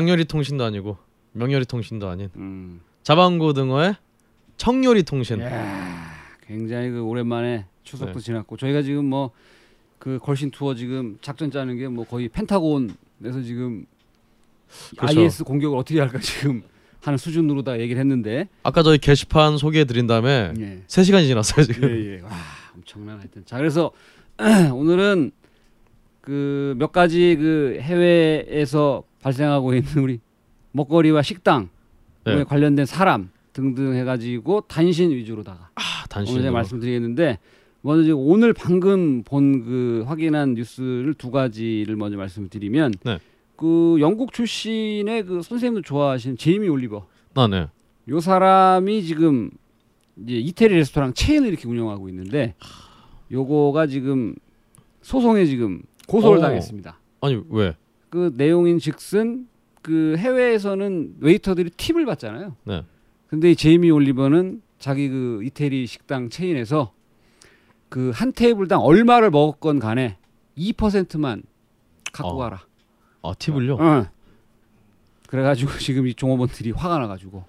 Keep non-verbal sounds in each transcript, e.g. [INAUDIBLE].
박요리 통신도 아니고 명요리 통신도 아닌 음. 자방고등어의 청요리 통신. 이야, 굉장히 그 오랜만에 추석도 네. 지났고 저희가 지금 뭐 그 걸신 투어 지금 작전 짜는 게 뭐 거의 펜타곤에서 지금 그렇죠. IS 공격을 어떻게 할까 지금 하는 수준으로 다 얘기를 했는데 아까 저희 게시판 소개해 드린 다음에 예. 3시간이 지났어요, 지금. 예, 예. 와, 엄청난 하여튼. 자, 그래서 [CLEARS THROAT] 오늘은 그 몇 가지 그 해외에서 발생하고 있는 우리 먹거리와 식당 네. 에 관련된 사람 등등 해가지고 단신 위주로다가 아, 오늘 단신. 제가 말씀드리겠는데 먼저 지금 오늘 방금 본 그 확인한 뉴스를 두 가지를 먼저 말씀드리면 네. 그 영국 출신의 그 선생님도 좋아하시는 제이미 올리버 아, 네. 요 사람이 지금 이제 이태리 레스토랑 체인을 이렇게 운영하고 있는데 요거가 지금 소송에 지금 고소를 오. 당했습니다. 아니, 왜? 그 내용인즉슨 그 해외에서는 웨이터들이 팁을 받잖아요. 네. 근데 이 제이미 올리버는 자기 그 이태리 식당 체인에서 그 한 테이블당 얼마를 먹었건 간에 2%만 갖고 어. 가라. 아, 팁을요? 어. 그래가지고 [LAUGHS] 지금 이 종업원들이 화가 나가지고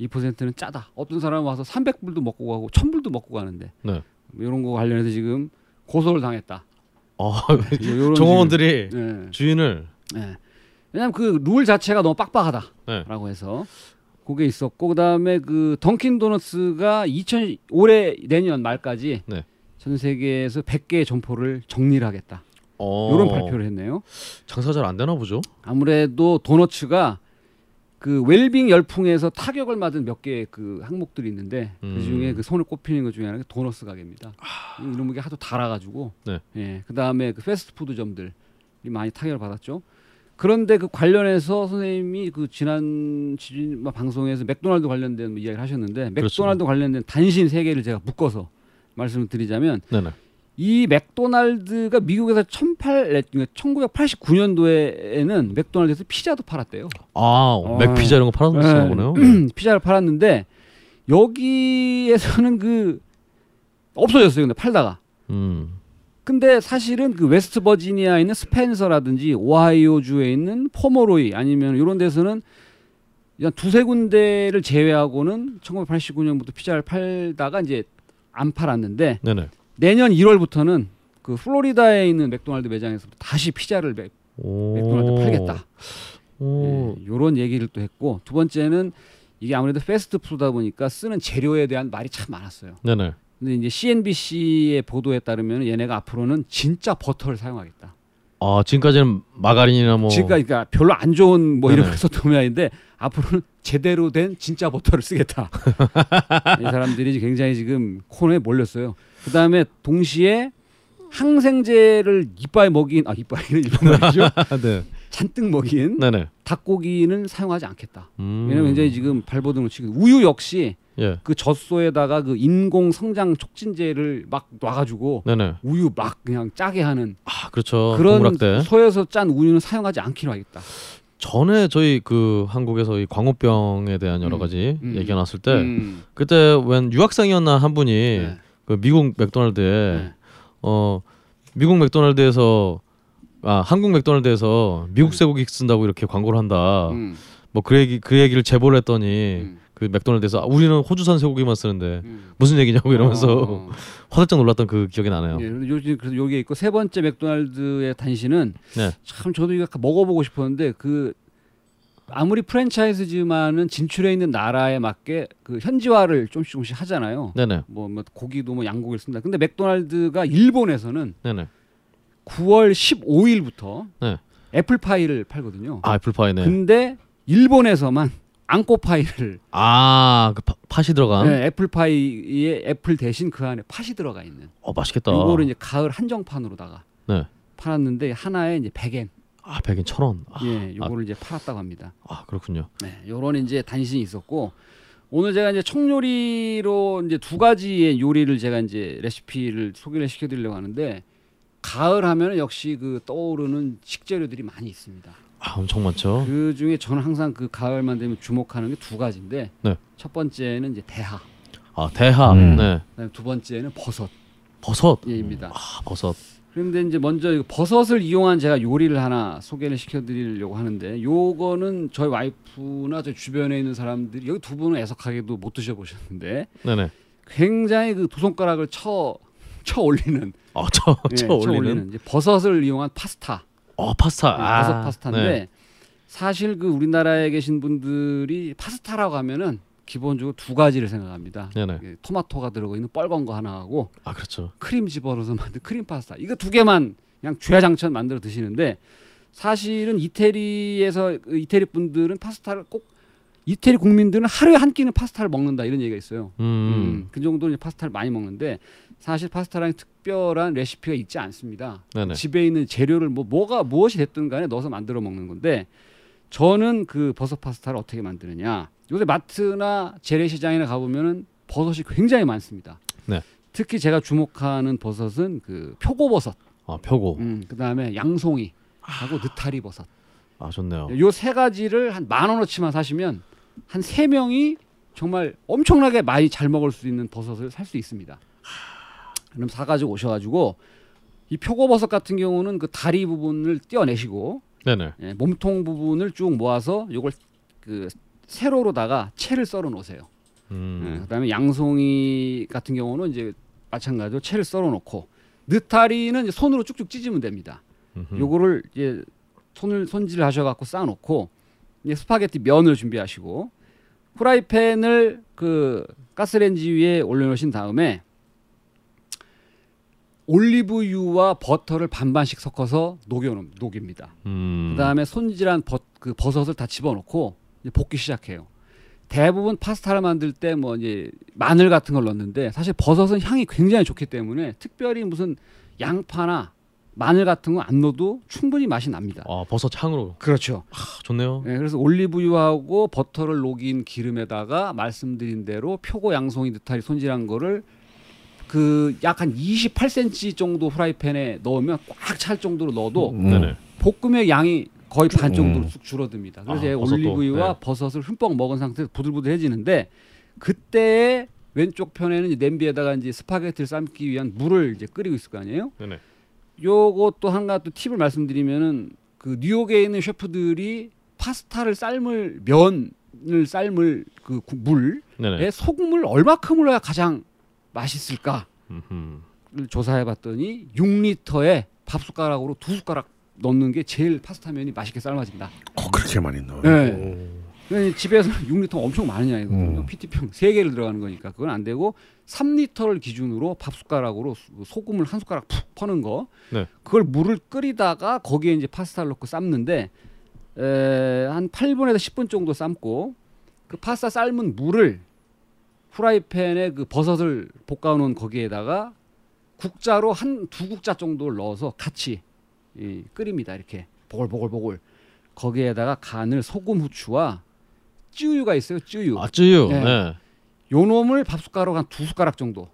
2%는 짜다. 어떤 사람은 와서 300불도 먹고 가고 1000불도 먹고 가는데 네. 이런 거 관련해서 지금 고소를 당했다. 아, 요런 종업원들이 지금, 예. 주인을 예. 왜냐면 그 룰 자체가 너무 빡빡하다라고 네. 해서 그게 있었고 그다음에 그 던킨 도너츠가 2000 올해 내년 말까지 네. 전 세계에서 100개의 점포를 정리를 하겠다. 어, 이런 발표를 했네요. 장사 잘 안 되나 보죠? 아무래도 도너츠가 그 웰빙 열풍에서 타격을 맞은 몇 개의 그 항목들이 있는데 음. 그 중에 그 손을 꼽히는 것 중에 하나가 도너스 가게입니다. 이런 게 하도 달아가지고 네. 예, 그 다음에 그 패스트푸드점들이 많이 타격을 받았죠. 그런데 그 관련해서 선생님이 그 지난 지진 방송에서 맥도날드 관련된 뭐 이야기를 하셨는데 그렇죠. 맥도날드 관련된 단신 세 개를 제가 묶어서 말씀을 드리자면 네네. 이 맥도날드가 미국에서 18, 1989년도에는 맥도날드에서 피자도 팔았대요. 아, 어. 맥피자 이런 거 팔았었나 네. 보네요. [CLEARS THROAT] 피자를 팔았는데 여기에서는 그 없어졌어요. 근데 팔다가. 음. 근데 사실은 그 웨스트 버지니아에 있는 스펜서라든지 오하이오 주에 있는 포머로이 아니면 이런 데서는 그냥 두세 군데를 제외하고는 1989년부터 피자를 팔다가 이제 안 팔았는데 네네. 내년 1월부터는 그 플로리다에 있는 맥도날드 매장에서 다시 피자를 맥, 오. 맥도날드 팔겠다. 오. 예, 얘기를 또 했고 두 번째는 이게 아무래도 패스트푸드다 보니까 쓰는 재료에 대한 말이 참 많았어요. 네네. 근데 이제 CNBC의 보도에 따르면 얘네가 앞으로는 진짜 버터를 사용하겠다. 아, 지금까지는 마가린이나 뭐 지금 그러니까 별로 안 좋은 뭐 이런 네네. 거 썼던 모양인데 앞으로는 제대로 된 진짜 버터를 쓰겠다. [LAUGHS] 이 사람들이 굉장히 지금 코너에 몰렸어요. 그 다음에 동시에 항생제를 이빨 먹인 아 일반 말이죠. 아, 네. 잔뜩 먹인 네네. 닭고기는 사용하지 않겠다. 음. 왜냐면 굉장히 지금 발버둥을 치고 우유 역시 예. 그 젖소에다가 그 인공 성장 촉진제를 막 놔가지고 네네. 우유 막 그냥 짜게 하는 아, 그렇죠. 그런 동그랗대. 소에서 짠 우유는 사용하지 않기로 하겠다. 전에 저희 그 한국에서 이 광우병에 대한 여러 음, 가지 음. 얘기 나왔을 때 음. 그때 웬 유학생이었나 한 분이 네. 그 미국 맥도날드에 네. 어 미국 맥도날드에서 아 한국 맥도날드에서 미국 쇠고기 쓴다고 이렇게 광고를 한다. 음. 뭐그 얘기 그 얘기를 제보를 했더니 음. 그 맥도날드에서 아, 우리는 호주산 쇠고기만 쓰는데 음. 무슨 얘기냐고 이러면서 어. [LAUGHS] 화들짝 놀랐던 그 기억이 나네요. 예, 요즘 그래서 여기에 있고 세 번째 맥도날드의 단신은 네. 참 저도 이거 먹어보고 싶었는데 그 아무리 프랜차이즈지만은 진출해 있는 나라에 맞게 그 현지화를 좀씩 조금씩 하잖아요. 네네. 뭐, 뭐 고기도 뭐 양고기를 쓴다. 근데 맥도날드가 일본에서는 네네. 9월 15일부터 네. 애플파이를 팔거든요. 아 애플파이네. 근데 일본에서만 앙꼬파이를 아그 팥이 들어간. 네, 애플파이에 애플 대신 그 안에 팥이 들어가 있는. 어 맛있겠다. 요거를 이제 가을 한정판으로다가 네. 팔았는데 하나에 이제 100엔. 아 백 엔 천 원. 아, 예, 요거를 이제 팔았다고 합니다. 아 그렇군요. 네, 요런 이제 단신이 있었고 오늘 제가 이제 청요리로 이제 두 가지의 요리를 제가 이제 레시피를 소개를 시켜드리려고 하는데 가을 하면 역시 그 떠오르는 식재료들이 많이 있습니다. 아 엄청 많죠. 그 중에 저는 항상 그 가을만 되면 주목하는 게 두 가지인데 네. 첫 번째는 이제 대하, 아 대하. 음. 네. 그다음에 두 번째는 버섯. 버섯. 예입니다. 아 버섯. 그런데 이제 먼저 버섯을 이용한 제가 요리를 하나 소개를 시켜드리려고 하는데 요거는 저희 와이프나 저 주변에 있는 사람들이 여기 두 분은 애석하게도 못 드셔보셨는데 네네. 굉장히 그 두 손가락을 쳐, 쳐 올리는 어저 예, 저쳐 [LAUGHS] 올리는. 이제 버섯을 이용한 파스타 어 파스타. 예, 아, 버섯 파스타인데 네. 사실 그 우리나라에 계신 분들이 파스타라고 하면은 기본적으로 두 가지를 생각합니다. 네네. 예, 토마토가 들어가 있는 뻘건 거 하나 하고 아 그렇죠. 크림 집어넣어서 [LAUGHS] 만든 크림 파스타 이거 두 개만 그냥 죄장천 만들어 드시는데 사실은 이태리에서 그 이태리 분들은 파스타를 꼭 이태리 국민들은 하루에 한 끼는 파스타를 먹는다 이런 얘기가 있어요. 음. 음, 그 이제 파스타를 많이 먹는데 사실 파스타랑 특별한 레시피가 있지 않습니다. 네네. 집에 있는 재료를 뭐 뭐가 무엇이 됐든 간에 넣어서 만들어 먹는 건데 저는 그 버섯 파스타를 어떻게 만드느냐 요새 마트나 재래시장이나 가보면은 버섯이 굉장히 많습니다. 네. 특히 제가 주목하는 버섯은 그 표고버섯, 아 표고. 음, 그 다음에 양송이 하고 느타리 버섯. 아 좋네요. 요 세 가지를 한 만 원어치만 사시면 한 세 명이 정말 엄청나게 많이 잘 먹을 수 있는 버섯을 살 수 있습니다. 그럼 사가지고 오셔가지고 이 표고버섯 같은 경우는 그 다리 부분을 떼어내시고 네네. 예, 몸통 부분을 쭉 모아서 요걸 그 세로로다가 채를 썰어 놓으세요. 예, 음. 그다음에 양송이 같은 경우는 이제 마찬가지로 채를 썰어 놓고 느타리는 이제 손으로 쭉쭉 찢으면 됩니다. 음흠. 요거를 이제 손을 손질을 하셔 갖고 쌓아 놓고 이제 스파게티 면을 준비하시고 후라이팬을 그 가스레인지 위에 올려 놓으신 다음에 올리브유와 버터를 반반씩 섞어서 녹여 녹입니다. 음. 그다음에 손질한 버, 그 버섯을 다 집어넣고 볶기 시작해요. 대부분 파스타를 만들 때 뭐 이제 마늘 같은 걸 넣는데 사실 버섯은 향이 굉장히 좋기 때문에 특별히 무슨 양파나 마늘 같은 거 안 넣어도 충분히 맛이 납니다. 아 버섯 향으로. 그렇죠. 아, 좋네요. 네, 그래서 올리브유하고 버터를 녹인 기름에다가 말씀드린 대로 표고 양송이 느타리 손질한 거를 그 약 한 28cm 정도 프라이팬에 넣으면 꽉 찰 정도로 넣어도 음. 볶음의 양이 거의 반 정도로 음. 쑥 줄어듭니다. 그래서 아, 올리브유와 네. 버섯을 흠뻑 먹은 상태에서 부들부들해지는데 그때 왼쪽 편에는 이제 냄비에다가 이제 스파게티를 삶기 위한 물을 이제 끓이고 있을 거 아니에요? 네네. 요것도 한 가지 또 팁을 말씀드리면은 그 뉴욕에 있는 셰프들이 파스타를 삶을 면을 삶을 그 물에 네네. 소금을 얼마큼을 넣어야 가장 맛있을까를. 조사해봤더니 6리터에 밥 숟가락으로 두 숟가락 넣는 게 제일 파스타면이 맛있게 삶아진다. 꼭 그렇게 많이 넣어. 네. 집에서 6리터 [LAUGHS] 엄청 많은 양이거든요. 음. PT병 세 개를 들어가는 거니까 그건 안 되고 3리터를 기준으로 밥 숟가락으로 수- 소금을 한 숟가락 푹 퍼는 거. 네. 그걸 물을 끓이다가 거기에 이제 파스타를 넣고 삶는데 에, 한 8분에서 10분 정도 삶고 그 파스타 삶은 물을 후라이팬에 그 버섯을 볶아 놓은 거기에다가 국자로 한 두 국자 정도를 넣어서 같이 이, 끓입니다. 이렇게 보글보글보글. 거기에다가 간을 소금 후추와 쯔유가 있어요. 쯔유. 아 쯔유. 네. 네. 요 놈을 밥 숟가락 한 두 숟가락 정도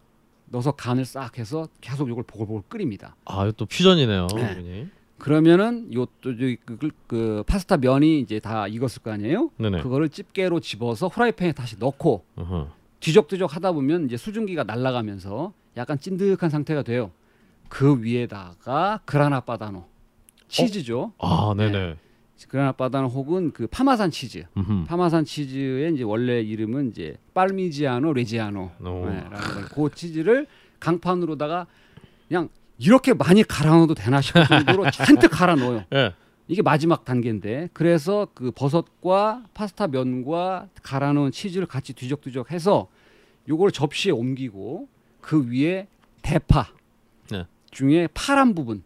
넣어서 간을 싹 해서 계속 요걸 보글보글 끓입니다. 아 또 퓨전이네요. 네. 그러면은 요또 그, 그, 그 파스타 면이 이제 다 익었을 거 아니에요? 네네. 그거를 집게로 집어서 후라이팬에 다시 넣고 어허. 뒤적뒤적 하다 보면 이제 수증기가 날아가면서 약간 찐득한 상태가 돼요. 그 위에다가 그라나 바다노 치즈죠. 아 네네. 그라나 바다노 혹은 그 파마산 치즈. 음흠. 파마산 치즈의 이제 원래 이름은 이제 빨미지아노 레지아노 오. 네, 라는. 그 치즈를 강판으로다가 그냥 이렇게 많이 갈아 넣어도 되나 싶을 [LAUGHS] 정도로 잔뜩 갈아 넣어요. 예. 이게 마지막 단계인데 그래서 그 버섯과 파스타 면과 갈아 넣은 치즈를 같이 뒤적뒤적 해서 요걸 접시에 옮기고 그 위에 대파 네. 중에 파란 부분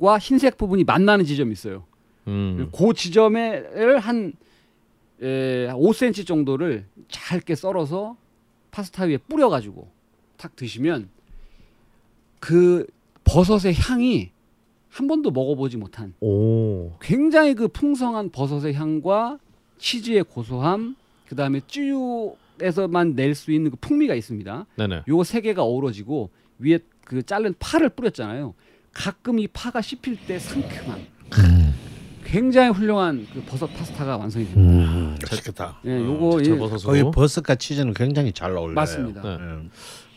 과 흰색 부분이 만나는 지점이 있어요. 음. 그 지점에를 한 에, 5cm 정도를 잘게 썰어서 파스타 위에 뿌려가지고 탁 드시면 그 버섯의 향이 한 번도 먹어보지 못한 오. 굉장히 그 풍성한 버섯의 향과 치즈의 고소함, 그 다음에 쯔유에서만 낼 수 있는 그 풍미가 있습니다. 네네. 요세 개가 어우러지고 위에 그 자른 파를 뿌렸잖아요. 가끔 이 파가 씹힐 때 상큼한 굉장히 훌륭한 그 버섯 파스타가 완성이 됩니다. 음, 맛있겠다. 예, 요거 저 예, 버섯으로. 거기 버섯과 치즈는 굉장히 잘 어울려요. 맞습니다. 네. 예.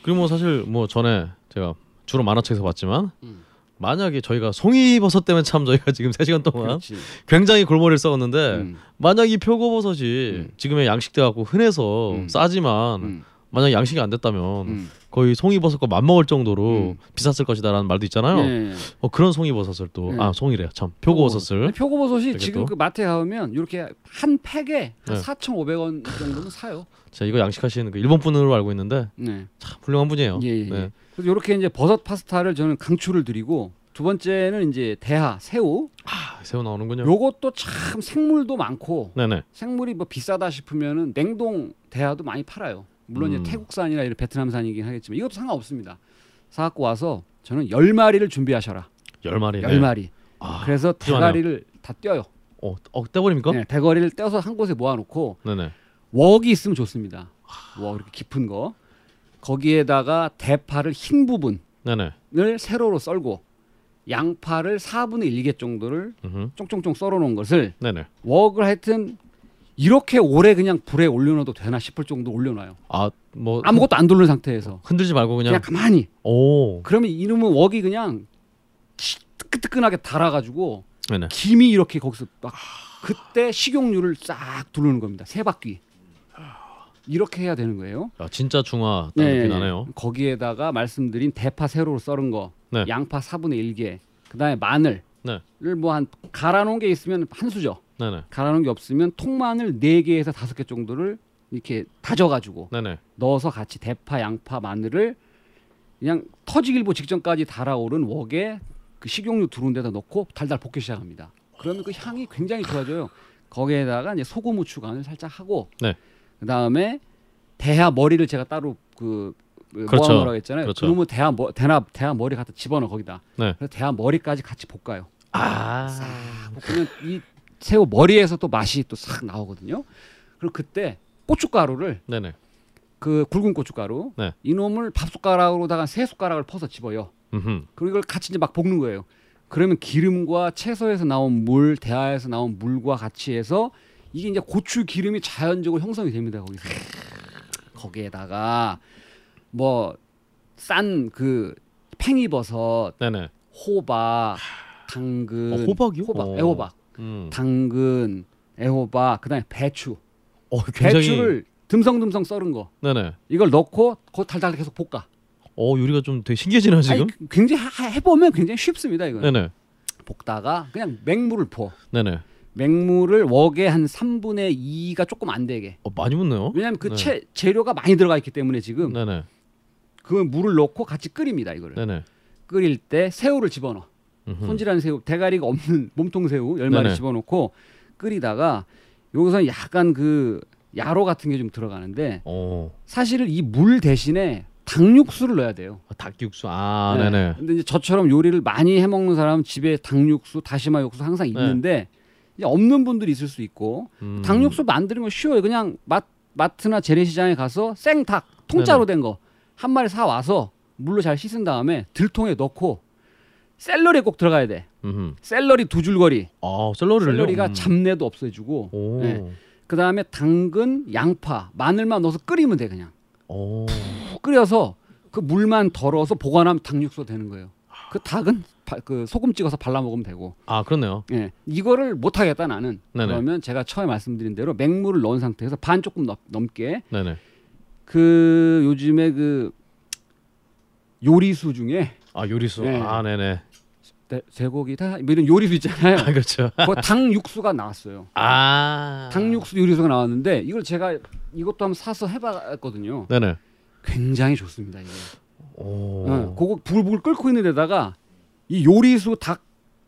그리고 뭐 사실 뭐 전에 제가 주로 만화책에서 봤지만 음. 만약에 저희가 송이버섯 때문에 참 저희가 [LAUGHS] 지금 3시간 동안 그렇지. 굉장히 골머리를 썩었는데 음. 만약 이 표고버섯이 음. 지금의 양식돼 갖고 흔해서 음. 싸지만 음. 만약 양식이 안 됐다면 음. 거의 송이버섯과 맞먹을 정도로 음. 비쌌을 것이다라는 말도 있잖아요. 예. 어, 그런 송이버섯을 또아 네. 송이래요. 참 표고버섯을 아니, 표고버섯이 지금 또? 그 마트에 가보면 이렇게 한 팩에 한 네. 4,500원 정도는 사요. 제가 이거 양식하시는 그 일본 분으로 알고 있는데 네. 참 훌륭한 분이에요. 예, 예, 예. 네. 그래서 이렇게 이제 버섯 파스타를 저는 강추를 드리고 두 번째는 이제 대하 새우. 아, 새우 나오는군요. 요것도 참 생물도 많고 네네. 생물이 뭐 비싸다 싶으면은 냉동 대하도 많이 팔아요. 물론 음. 이제 태국산이나 이런 베트남산이긴 하겠지만 이것도 상관없습니다. 사갖고 와서 저는 열 마리를 준비하셔라. 열 마리. 열 마리. 아, 그래서. 대가리를 다 떼어요. 어, 어 떼버립니까? 네, 대가리를 떼어서 한 곳에 모아놓고 네네. 웍이 있으면 좋습니다. 웍 이렇게 깊은 거. 거기에다가 대파를 흰 부분을 네네. 세로로 썰고 양파를 4분의 1개 정도를 음흠. 쫑쫑쫑 썰어 놓은 것을 네네. 웍을 하여튼 이렇게 오래 그냥 불에 올려놔도 되나 싶을 정도 올려놔요. 아 뭐 아무것도 안 돌린 상태에서 흔들지 말고 그냥, 그냥 가만히. 오. 그러면 이놈은 웍이 그냥 키- 뜨끈뜨끈하게 달아가지고 네네. 김이 이렇게 거기서 막 그때 식용유를 싹 두르는 겁니다. 세 바퀴. 이렇게 해야 되는 거예요. 야, 진짜 중화 딱 느낌 나네요. 거기에다가 말씀드린 대파 세로로 썰은 거, 네. 양파 4분의 1개, 그다음에 마늘을 네. 뭐한 갈아 놓은 게 있으면 한 수저, 네네. 놓은 게 없으면 통마늘 4개에서 5개 정도를 이렇게 다져 가지고 네네. 넣어서 같이 대파, 양파, 마늘을 그냥 터지길보 직전까지 달아오른 웍에 그 식용유 두른 데다 넣고 달달 볶기 시작합니다. 그러면 그 향이 굉장히 좋아져요. 거기에다가 이제 소금 후추 간을 살짝 하고 네. 그 다음에 대하 머리를 제가 따로 그 그렇죠. 모아놓으라고 했잖아요. 그렇죠. 그러면 대하 머 대하 대하 머리 갖다 집어넣어 거기다. 네. 그래서 대하 머리까지 같이 볶아요. 아. 볶으면 이 새우 머리에서 또 맛이 또 싹 나오거든요. 그리고 그때 고춧가루를 네네. 그 굵은 고춧가루 네. 이놈을 밥 숟가락으로다가 세 숟가락을 퍼서 집어요. 음흠. 그리고 이걸 같이 이제 막 볶는 거예요. 그러면 기름과 채소에서 나온 물, 대하에서 나온 물과 같이 해서 이게 이제 고추 기름이 자연적으로 형성이 됩니다. 거기서 거기에다가 뭐 싼 그 팽이버섯, 네네. 호박, 당근, 어, 호박이요? 호박, 어. 애호박, 음. 당근, 애호박, 그다음에 배추, 어, 굉장히 배추를 듬성듬성 썰은 거 네네. 이걸 넣고 그 달달 계속 볶아. 어, 요리가 좀 되게 신기해지네요, 지금. 아니, 굉장히 하- 해보면 굉장히 쉽습니다 이거. 는 네네. 볶다가 그냥 맹물을 부어. 네네. 맹물을 웍의 한 3분의 2가 조금 안 되게. 어, 많이 붓네요. 왜냐하면 그 네. 채, 재료가 많이 들어가 있기 때문에 지금 네네. 그 물을 넣고 같이 끓입니다 이거를. 네네. 끓일 때 새우를 집어넣어. 손질한 새우, 대가리가 없는 [LAUGHS] 몸통 새우 열 마리 네네. 집어넣고 끓이다가 여기서 약간 그 야로 같은 게 좀 들어가는데 어. 사실은 이 물 대신에 닭육수를 넣어야 돼요. 아, 닭육수. 아, 네. 네네. 근데 이제 저처럼 요리를 많이 해 먹는 사람은 집에 닭육수, 다시마 육수 항상 네. 있는데 이제 없는 분들이 있을 수 있고 음. 닭육수 만드는 거 쉬워요. 그냥 마, 마트나 재래시장에 가서 생닭 통짜로 된 거 한 마리 사 와서 물로 잘 씻은 다음에 들통에 넣고 샐러리에 꼭 들어가야 돼. 음흠. 샐러리 두 줄거리. 아, 샐러리를요? 샐러리가 음. 잡내도 없애주고. 오. 네. 그 다음에 당근, 양파, 마늘만 넣어서 끓이면 돼 그냥. 끓여서 그 물만 덜어서 보관하면 닭육수 되는 거예요. 그 닭은 바- 그 소금 찍어서 발라 먹으면 되고. 아, 그렇네요. 예. 이거를 못 하겠다 나는. 네네. 그러면 제가 처음에 말씀드린 대로 맹물을 넣은 상태에서 반 조금 넘, 넘게 네네. 그 요즘에 그 요리수 중에 아, 요리수. 네. 아, 네네. 대- 제고기다 뭐 이런 요리수 있잖아요. [LAUGHS] 아, 그렇죠. 그 닭육수가 나왔어요. 아. 닭육수 요리수가 나왔는데 이걸 제가 이것도 한번 사서 해봤거든요. 네네. 굉장히 좋습니다. 이게. 오. 어, 그거 불불 끓고 있는 데다가 이 요리수 닭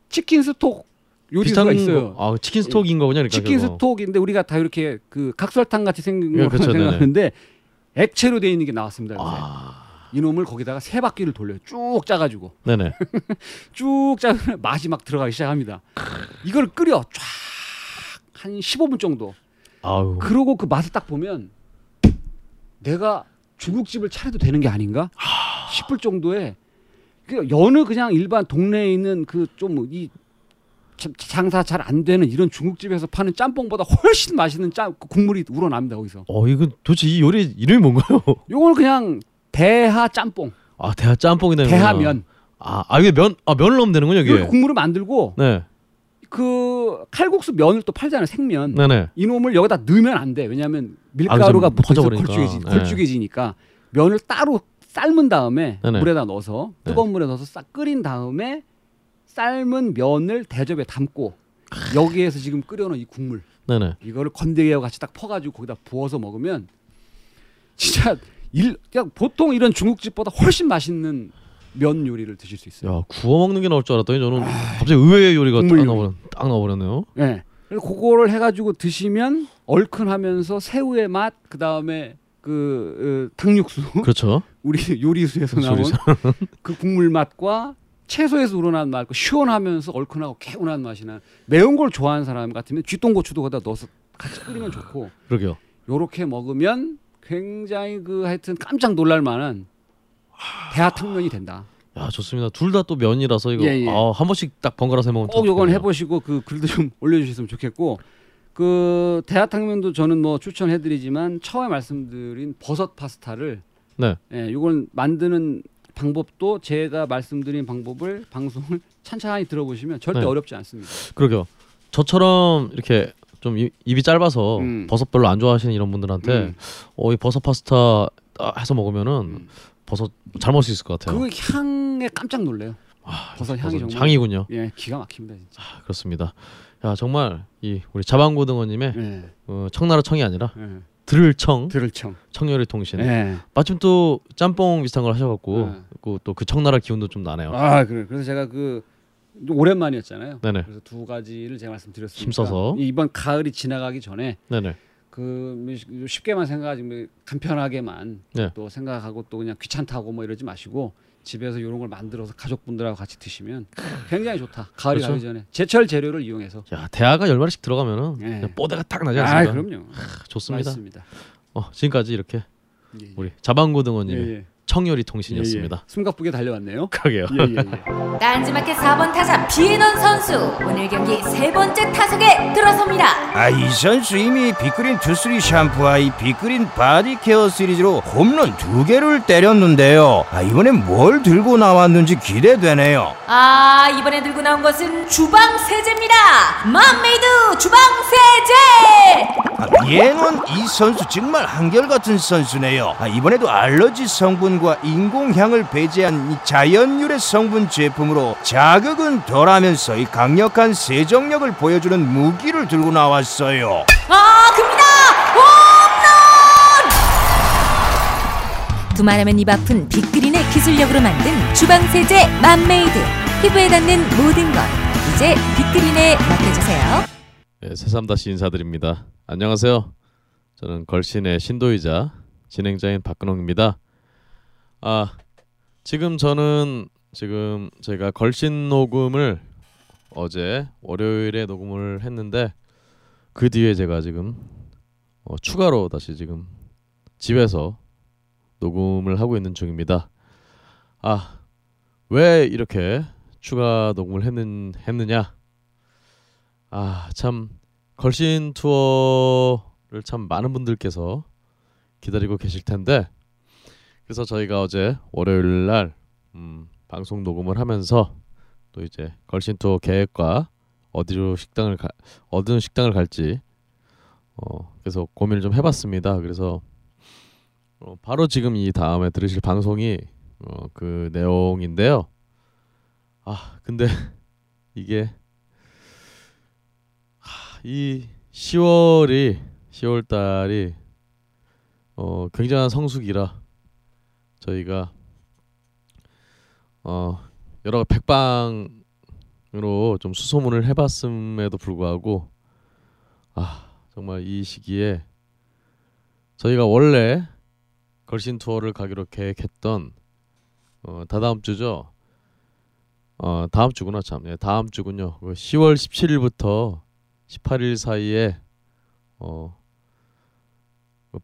치킨 스톡 요리수가 있어요. 거. 아, 치킨 스톡인 거군요. 그러니까 치킨 그거. 스톡인데 우리가 다 이렇게 그 각설탕 같이 생긴 예, 거 그렇죠, 네네. 생각하는데 액체로 돼 있는 게 나왔습니다. 아. 이놈을 거기다가 세 바퀴를 돌려요. 쭉 짜가지고 네네. [LAUGHS] 쭉 짜면 맛이 막 들어가기 시작합니다. 이걸 끓여 쫙 한 15분 정도. 아우. 그러고 그 맛을 딱 보면 내가 중국집을 차려도 되는 게 아닌가 싶을 정도의 그 여느 그냥 일반 동네에 있는 그 좀 이 장사 잘 안 되는 이런 중국집에서 파는 짬뽕보다 훨씬 맛있는 짬 국물이 우러납니다 거기서. 어, 이거 도대체 이 요리 이름이 뭔가요? 요걸 그냥 대하 짬뽕. 아 대하 짬뽕이 되는 대하면 아, 아 이게 면, 아 면을 넣으면 되는군요 이게. 국물을 만들고 네, 그 칼국수 면을 또 팔잖아요 생면. 네네. 이놈을 여기다 넣으면 안 돼. 왜냐하면 아, 밀가루가 좀 붙어서 퍼져버리니까. 걸쭉해지, 네. 걸쭉해지니까 면을 따로 삶은 다음에 네네. 물에다 넣어서 뜨거운 물에 넣어서 싹 끓인 다음에 삶은 면을 대접에 담고 여기에서 지금 끓여놓은 이 국물 네네. 이거를 건더기하고 같이 딱 퍼가지고 거기다 부어서 먹으면 진짜 일 그냥 보통 이런 중국집보다 훨씬 맛있는 면 요리를 드실 수 있어요. 야 구워 먹는 게 나올 줄 알았더니 저는 갑자기 의외의 요리가 딱. 나버렸, 딱 나버렸네요. 예. 그래서 그거를 해가지고 드시면 얼큰하면서 새우의 맛, 그 다음에 그 어, 탕육수, 그렇죠. [LAUGHS] 우리 요리수에서 나온 요리수. 그 국물 맛과 채소에서 우러난 맛, 그 시원하면서 얼큰하고 개운한 맛이 나. 매운 걸 좋아하는 사람 같으면 쥐똥고추도 거기다 넣어서 같이 끓이면 좋고, 그러게요. 요렇게 먹으면 굉장히 그 하여튼 깜짝 놀랄 만한 대하 탕면이 된다. 야 좋습니다. 둘 다 또 면이라서 이거 예, 예. 아, 한 번씩 딱 번갈아서 해먹으면 꼭 좋겠네요. 해보시고 그 글도 좀 [LAUGHS] 올려주셨으면 좋겠고 그 대하탕면도 저는 뭐 추천해드리지만 처음에 말씀드린 버섯 파스타를 네. 예, 요걸 만드는 방법도 제가 말씀드린 방법을 방송을 [LAUGHS] 찬찬히 들어보시면 절대 네. 어렵지 않습니다. 그러게요. 저처럼 이렇게 좀 입- 입이 짧아서 음. 버섯 별로 안 좋아하시는 이런 분들한테 음. 어이 버섯 파스타 딱 해서 먹으면은 음. 버섯 잘 먹을 수 있을 것 같아요. 그 향에 깜짝 놀래요. 버섯 향이 버섯 정말 향이군요. 예 기가 막힙니다 진짜. 아, 그렇습니다. 야 정말 이 우리 자방고등어님의 예, 어, 청나라 청이 아니라 예. 들청 들을청. 청요리 통신. 예. 마침 또 짬뽕 비슷한 걸 하셔갖고 네. 또그 청나라 기운도 좀 나네요. 아 그래. 그래서 제가 그 오랜만이었잖아요. 네네. 그래서 두 가지를 제가 말씀드렸습니다. 힘써서. 이번 가을이 지나가기 전에 네네. 그 쉽게만 생각하지 뭐 간편하게만 네. 또 생각하고 또 그냥 귀찮다고 뭐 이러지 마시고 집에서 이런 걸 만들어서 가족분들하고 같이 드시면 굉장히 좋다. 가을이 그렇죠. 가기 전에 제철 재료를 이용해서. 야 대하가 열 마리씩 들어가면은 예. 그냥 뽀대가 딱 나지 아, 않습니까? 그럼요. 좋습니다. 맛있습니다. 어, 지금까지 이렇게 예, 예. 우리 자반고등어님의 예, 예. 청요리 통신이었습니다. 예, 예. 숨가쁘게 달려왔네요. 그러게요. 예, 예, 예. [LAUGHS] 딴지마켓 4번 타자 비에넌 선수 오늘 경기 세 번째 타석에 들어섭니다. 아, 이 선수 이미 빅그린 투쓰리 샴푸와 이 빅그린 바디 케어 시리즈로 홈런 두 개를 때렸는데요. 아, 이번엔 뭘 들고 나왔는지 기대되네요. 아 이번에 들고 나온 것은 주방 세제입니다. 맘메이드 주방 세제. 아, 얘는 이 선수 정말 한결같은 선수네요. 아, 이번에도 알러지 성분 과 인공향을 배제한 이 자연 유래 성분 제품으로 자극은 덜하면서 이 강력한 세정력을 보여주는 무기를 들고 나왔어요. 아 큽니다. 홈런. 두말하면 입 아픈 빅그린의 기술력으로 만든 주방 세제 맘메이드 피부에 닿는 모든 것 이제 빅그린에 맡겨주세요. 네, 새삼 다시 인사드립니다. 안녕하세요. 저는 걸신의 신도이자 진행자인 박근홍입니다. 아 지금 저는 지금 제가 걸신 녹음을 어제 월요일에 녹음을 했는데 그 뒤에 제가 지금 어, 추가로 다시 지금 집에서 녹음을 하고 있는 중입니다. 아 왜 이렇게 추가 녹음을 했는 했느냐? 아, 참 걸신 투어를 참 많은 분들께서 기다리고 계실 텐데 그래서 저희가 어제 월요일 날 음, 방송 녹음을 하면서 또 이제 걸신 투어 계획과 어디로 식당을 가, 어느 식당을 갈지 어, 그래서 고민을 좀 해봤습니다. 그래서 어, 바로 지금 이 다음에 들으실 방송이 어, 그 내용인데요. 아, 근데 [LAUGHS] 이게 이 10월이 10월 달이 어 굉장한 성수기라 저희가 어 여러 백방으로 좀 수소문을 해봤음에도 불구하고 아 정말 이 시기에 저희가 원래 걸신 투어를 가기로 계획했던 어 다다음 주죠. 어 다음 주구나 참. 예, 다음 주군요. 그 10월 17일부터 18일 사이에 어그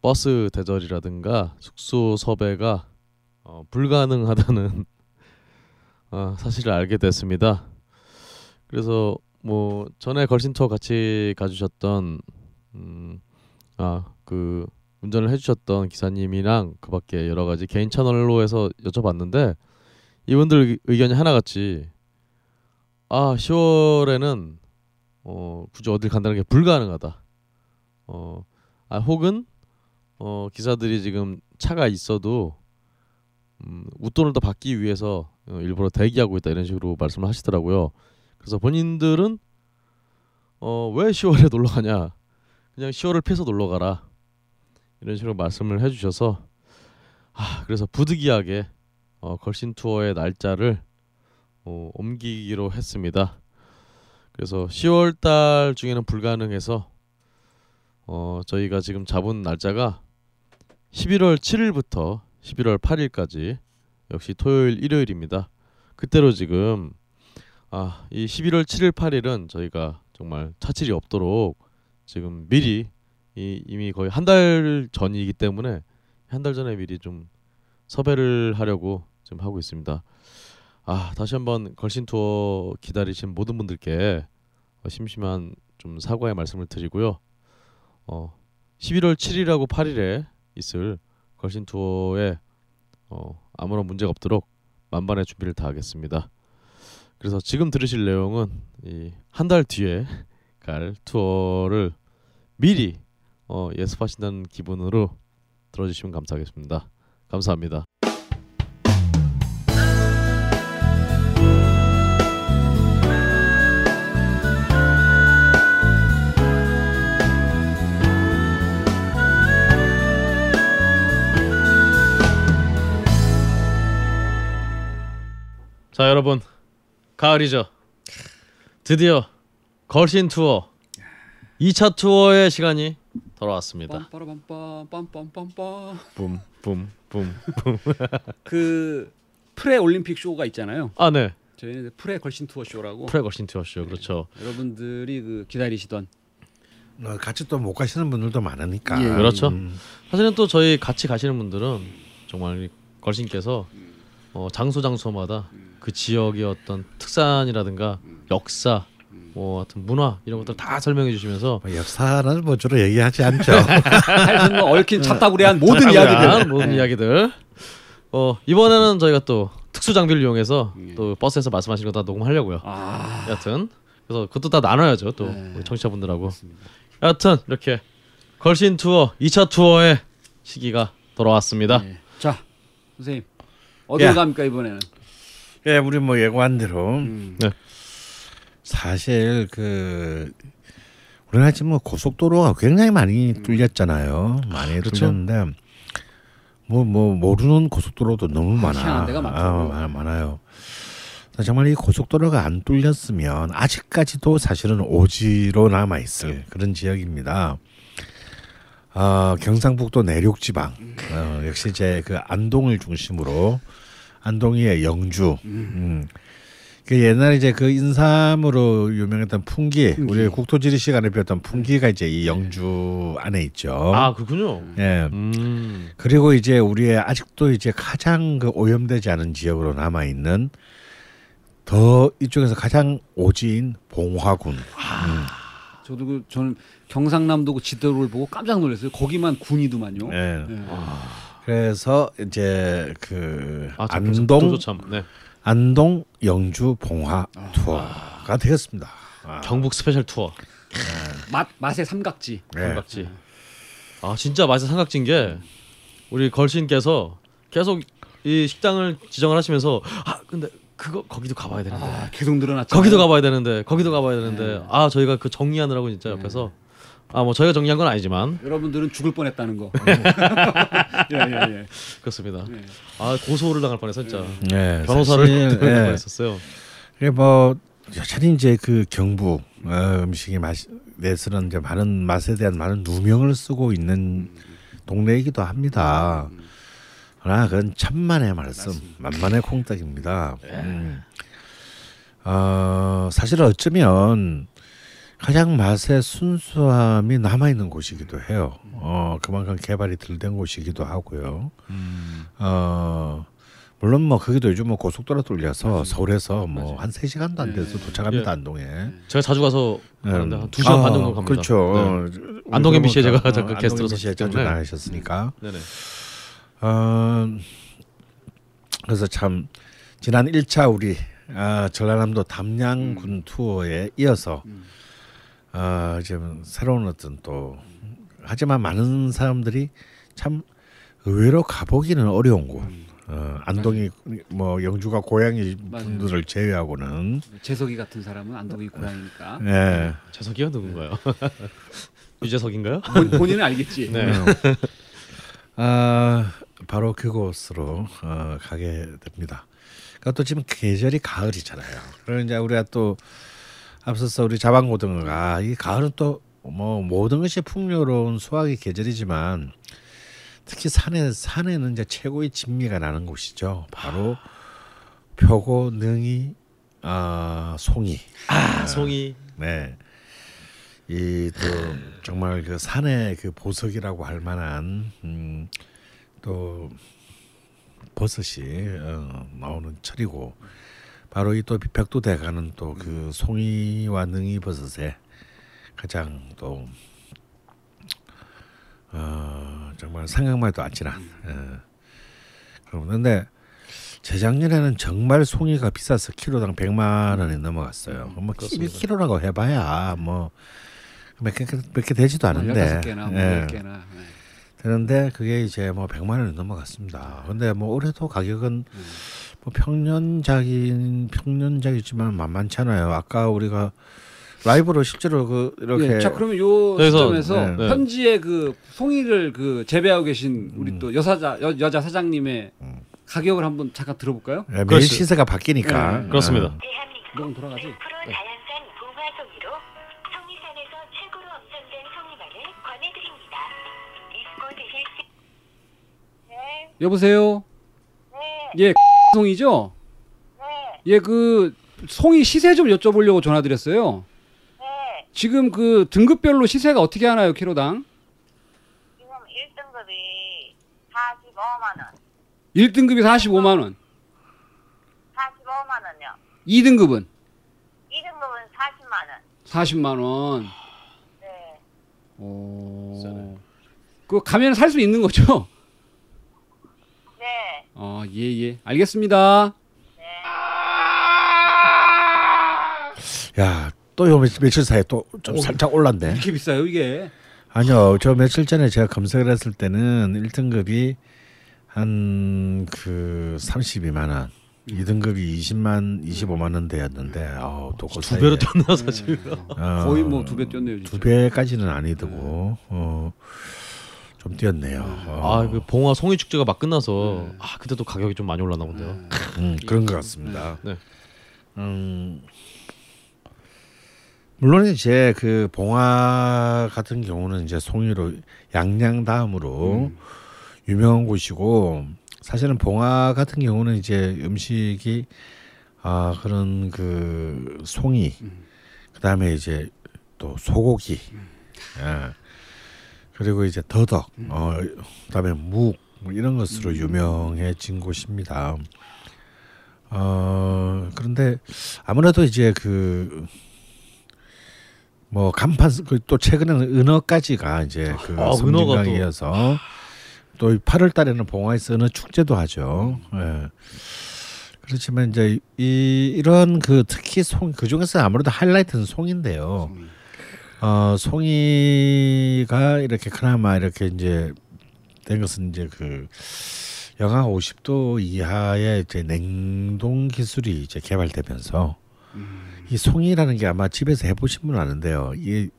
버스 대절이라든가 숙소 섭외가 어, 불가능하다는 [LAUGHS] 어, 사실을 알게 됐습니다. 그래서 뭐 전에 걸신 투어 같이 가주셨던 음, 아그 운전을 해주셨던 기사님이랑 그밖에 여러 가지 개인 채널로 해서 여쭤봤는데 이분들 의- 의견이 하나같이 아 10월에는 어 굳이 어딜 간다는 게 불가능하다. 어 아, 혹은 어 기사들이 지금 차가 있어도 음, 웃돈을 더 받기 위해서 어, 일부러 대기하고 있다 이런 식으로 말씀을 하시더라고요. 그래서 본인들은 어 왜 10월에 [LAUGHS] 놀러 가냐? 그냥 10월을 피해서 놀러 가라. 이런 식으로 말씀을 해주셔서 아 그래서 부득이하게 어, 걸신 투어의 날짜를 어, 옮기기로 했습니다. 그래서 10월 달 중에는 불가능해서 어, 저희가 지금 잡은 날짜가 11월 7일부터 11월 8일까지 역시 토요일 일요일입니다. 그때로 지금 아, 이 11월 7일 8일은 저희가 정말 차질이 없도록 지금 미리 이, 이미 거의 한 달 전이기 때문에 한 달 전에 미리 좀 섭외를 하려고 지금 하고 있습니다. 아 다시 한번 걸신 투어 기다리신 모든 분들께 어, 심심한 좀 사과의 말씀을 드리고요. 어 11월 7일하고 8일에 있을 걸신 투어에 어, 아무런 문제가 없도록 만반의 준비를 다하겠습니다. 그래서 지금 들으실 내용은 이 한 달 뒤에 [LAUGHS] 갈 투어를 미리 어, 예습하신다는 기분으로 들어주시면 감사하겠습니다. 감사합니다. 자 여러분 가을이죠. 드디어 걸신 투어 2차 투어의 시간이 돌아왔습니다. 그 프레 올림픽 쇼가 있잖아요. 아 네. 저희는 프레 걸신 투어 쇼라고. 프레 걸신 투어 쇼 그렇죠. 여러분들이 그 기다리시던 어, 같이 또 못 가시는 분들도 많으니까. 예. 그렇죠. 음, 사실은 또 저희 같이 가시는 분들은 정말 이 걸신께서 어, 장소 장소마다 그 지역의 어떤 특산이라든가 역사, 뭐 하여튼 문화 이런 것들 다 설명해 주시면서 뭐 역사는 뭐 주로 얘기하지 않죠. [LAUGHS] 하여튼 뭐 얽힌 잡다구리한 모든 한 이야기들. 모든 이야기들. 어 이번에는 저희가 또 특수 장비를 이용해서 또 버스에서 말씀하신 거 다 녹음하려고요. 아, 여하튼 그래서 그것도 다 나눠야죠 또 네. 청취자분들하고. 여하튼 이렇게 걸신 투어 2차 투어의 시기가 돌아왔습니다. 네. 자 선생님 어디로 야. 갑니까 이번에는? 예, 우리 뭐 예고한 대로 음. 사실 그 우리나라 지금 뭐 고속도로가 굉장히 많이 뚫렸잖아요. 많이 그렇죠. 뚫렸는데 뭐뭐 모르는 고속도로도 너무 많아. 데가. 아, 많- 많아요. 정말 이 고속도로가 안 뚫렸으면 아직까지도 사실은 오지로 남아 있을 그런 지역입니다. 어, 경상북도 내륙 지방 어, 역시 이제 그 안동을 중심으로 안동이의 영주. 음. 그 옛날에 이제 그 인삼으로 유명했던 풍기, 우리 국토지리 시간에 배웠던 풍기가 이제 이 영주 안에 있죠. 아 그렇군요. 예. 음. 그리고 이제 우리의 아직도 이제 가장 그 오염되지 않은 지역으로 남아 있는 더 이쪽에서 가장 오지인 봉화군. 저도 그 저는 경상남도 그 지도를 보고 깜짝 놀랐어요. 거기만 군이더만요. 예. 예. 그래서 이제 그 아, 참, 안동. 네. 안동 영주 봉화 투어가 되겠습니다. 아, 경북 special 투어. 맛 맛의 삼각지. 네. 삼각지. 아 진짜 맛의 삼각지인 게 우리 걸신께서 계속 이 식당을 지정을 하시면서 아 근데 그거 거기도 가봐야 되는데 아, 계속 늘어났죠. 거기도 가봐야 되는데 거기도 가봐야 되는데 네. 아 저희가 그 정리하느라고 진짜 옆에서 아 뭐 저희가 정리한 건 아니지만 여러분들은 죽을 뻔했다는 거. [LAUGHS] 예, 예, 예. 그렇습니다. 예. 아 고소를 당할 뻔해서 진짜 예, 변호사를 사실, [LAUGHS] 당할 예. 뻔했었어요. 그래 뭐 여전히 이제 그 경북 어, 음식이 맛 내서는 이제 많은 맛에 대한 많은 누명을 쓰고 있는 동네이기도 합니다. 그러나 그건 천만의 말씀, 만만의 콩떡입니다. 음. 어, 사실 어쩌면 가장 맛의 순수함이 남아 있는 곳이기도 해요. 어, 그만큼 개발이 덜 된 곳이기도 하고요. 어, 물론 뭐 거기도 요즘 뭐 고속도로 뚫려서 서울에서 뭐 한 세 시간도 안 돼서 네. 도착합니다 예. 안동에. 제가 자주 가서 가는데 예. 한두 시간 반 아, 정도 갑니다. 그렇죠. 네. 어, 안동 MBC 에 제가 어, 잠깐 게스트로 자주. 나가셨으니까. 네네. 어, 그래서 참 지난 1차 우리 아, 전라남도 담양군 투어에 이어서 음. 어, 지금 새로운 어떤 또 하지만 많은 사람들이 참 의외로 가보기는 어려운 곳. 어, 안동이 뭐 영주가 고향이 맞아요. 분들을 제외하고는 재석이 같은 사람은 안동이 고향이니까 예. 재석이가 누군가요? [LAUGHS] 유재석인가요? 본, 본인은 알겠지. 네. 음. 아 바로 그곳으로 어, 가게 됩니다. 그러니까 또 지금 계절이 가을이잖아요. 그리고 이제 우리가 또 앞서서 우리 자방고등어가 이 가을은 또 뭐 모든 것이 풍요로운 수확의 계절이지만 특히 산에 산에는 이제 최고의 진미가 나는 곳이죠. 바로 표고, 능이, 아 송이. 아, 송이. 네. 이 또 정말 그 산의 그 보석이라고 할 만한 음, 또 버섯이 어, 나오는 철이고 바로 이또 벽도대가는 또 그 송이와 능이 버섯에 가장 또 어, 정말 생각만 해도 아찔한. 어. 그런데 재작년에는 정말 송이가 비싸서 키로당 100만 원이 넘어갔어요. 뭐 그렇습니다. 1kg라고 해봐야 뭐 뭐몇개 몇개 되지도 뭐 않은데. 열다섯 개나 뭐 예. 개나. 그런데 그게 이제 뭐 100만 원이 넘어갔습니다. 근데 뭐 올해도 가격은 뭐 평년작인 평년작이지만 만만찮아요. 아까 우리가 라이브로 실제로 그 이렇게 예, 자 그러면 요 그래서, 시점에서 네. 현지에 그 송이를 그 재배하고 계신 우리 음. 또 여사자 여, 여자 사장님의 가격을 한번 잠깐 들어볼까요? 예, 매일. 시세가 바뀌니까 네, 네. 그렇습니다. 너무 돌아가지? 네, 여보세요. 네, 예, 송이죠? 네, 예, 그 송이 시세 좀 여쭤보려고 전화드렸어요. 네. 지금 그 등급별로 시세가 어떻게 하나요, 키로당? 지금 1등급이 45만 원, 1등급이 45만 원, 45만 원요. 2등급은 2등급은 40만 원. 40만 원. 네, 오. 그 가면 살 수 있는 거죠? 네, 어, 예, 예. 알겠습니다. 야, 또 요 며칠, 사이에 또 좀 오. 살짝 올랐네. 이렇게 비싸요, 이게? 아니요, 저 며칠 전에 제가 검색을 했을 때는 1등급이 한 그 32만 원, 2등급이 20만, 25만 원대였는데, 아우 또그 두 배로 뛰었나 사실. 어, 거의 뭐 두 배 뛰었네요, 진짜. 두 배까지는 아니고, 어, 좀 뛰었네요. 어, 아, 그 봉화 송이 축제가 막 끝나서 아 그때도 가격이 좀 많이 올랐나 본데요. 음, 그런 것 같습니다. 네. 음, 물론 이제 그 봉화 같은 경우는 이제 송이로 양양 다음으로 유명한 곳이고 사실은 봉화 같은 경우는 이제 음식이 아 그런 그 송이 그다음에 이제 또 소고기 예. 그리고 이제 더덕 어 그다음에 묵 뭐 이런 것으로 유명해진 곳입니다. 어 그런데 아무래도 이제 그 뭐 간판 그또 최근에는 은어까지가 이제 그 아, 은어가 또. 성진강이어서 또 8월 달에는 봉화에서 은어 축제도 하죠. 예. 그렇지만 이제 이 이런 그 특히 송 그 중에서 아무래도 하이라이트는 송인데요. 어 송이가 이렇게 그나마 이렇게 이제 된 것은 이제 그 영하 50도 이하의 이제 냉동 기술이 이제 개발되면서 이 송이라는 게 아마 집에서 해보신 분은 아는데요. 이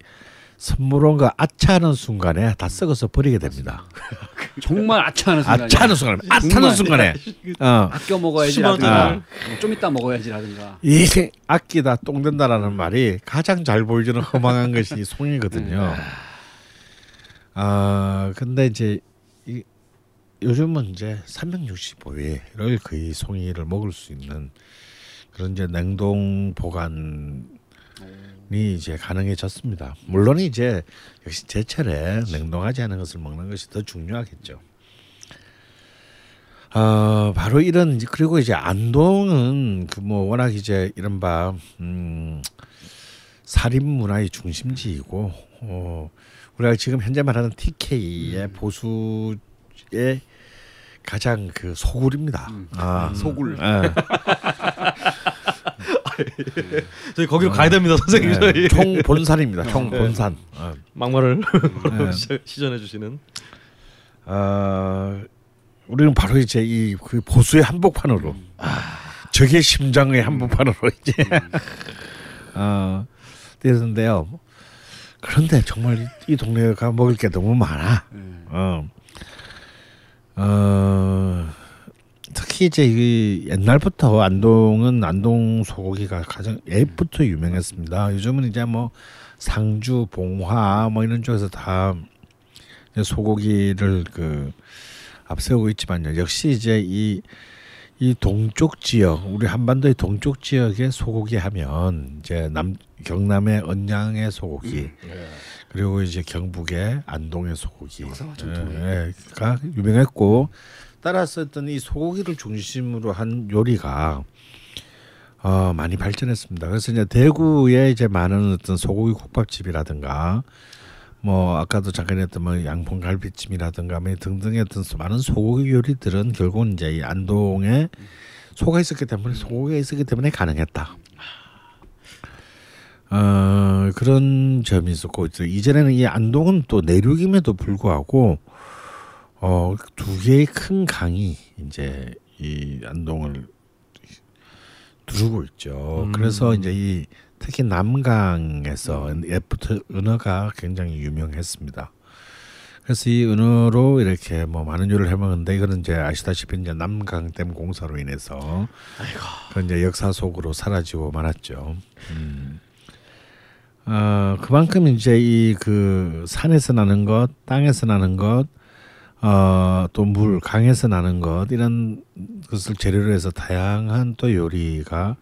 선물온과 아차하는 순간에 다 썩어서 버리게 됩니다. [LAUGHS] 정말 아차하는 순간이 아차하는 순간에, 아차하는. 순간에, [LAUGHS] 어, 아껴 먹어야지. 라든가 뭐좀 이따 먹어야지 라든가 이 아끼다 똥 된다라는 말이 가장 잘 보여주는 [LAUGHS] 허망한 것이 송이거든요. 아 근데 이제 이, 요즘은 이제 365일을 거의 송이를 먹을 수 있는 그런 이제 냉동 보관 이 이제 가능해졌습니다. 물론 이제 역시 제철에 냉동하지 않은 것을 먹는 것이 더 중요하겠죠. 어, 바로 이런 그리고 이제 안동은 그 뭐 워낙 이제 이른바 음 살인 문화의 중심지이고 어 우리가 지금 현재 말하는 TK의 보수의 가장 그 소굴입니다. 아 소굴. 예. 저희 거기로 가야 됩니다, 선생님. 네, 저희 총 본산입니다. 총 본산. 어. 막말을 네. [LAUGHS] 시- 시전해 주시는. 어, 우리는 바로 이제 이 그 보수의 한복판으로 적의 심장의 한복판으로 이제 어 되는데요. 그런데 정말 이, 이 동네가 먹을 게 너무 많아. 어, 어 특히 이제 이 옛날부터 안동은 안동 소고기가 가장 옛부터 유명했습니다. 요즘은 이제 뭐 상주, 봉화 뭐 이런 쪽에서 다 소고기를 그 앞세우고 있지만요. 역시 이제 이, 이 동쪽 지역, 우리 한반도의 동쪽 지역의 소고기 하면 이제 남 경남의 언양의 소고기, 그리고 이제 경북의 안동의 소고기, 예, 가 유명했고 따라서 어떤 이 소고기를 중심으로 한 요리가 어, 많이 발전했습니다. 그래서 이제 대구에 이제 많은 어떤 소고기 국밥집이라든가 뭐 아까도 잠깐 했던 뭐 양봉 갈비찜이라든가 뭐 등등의 어떤 소- 많은 소고기 요리들은 결국은 이제 이 안동에 소가 있었기 때문에 소고기가 있었기 때문에 가능했다. 어 그런 점이 있었고 이전에는 이 안동은 또 내륙임에도 불구하고 어 두 개의 큰 강이 이제 이 안동을 두르고 있죠. 음. 그래서 이제 이 특히 남강에서 옛부터 은어가 굉장히 유명했습니다. 그래서 이 은어로 이렇게 뭐 많은 요리를 해먹는데 이거는 이제 아시다시피 이제 남강댐 공사로 인해서 그 이제 역사 속으로 사라지고 말았죠. 음. 어 그만큼 이제 이 그 산에서 나는 것, 땅에서 나는 것, 어 또 물, 강에서 나는 것 이런 것을 재료로 해서 다양한 또 요리가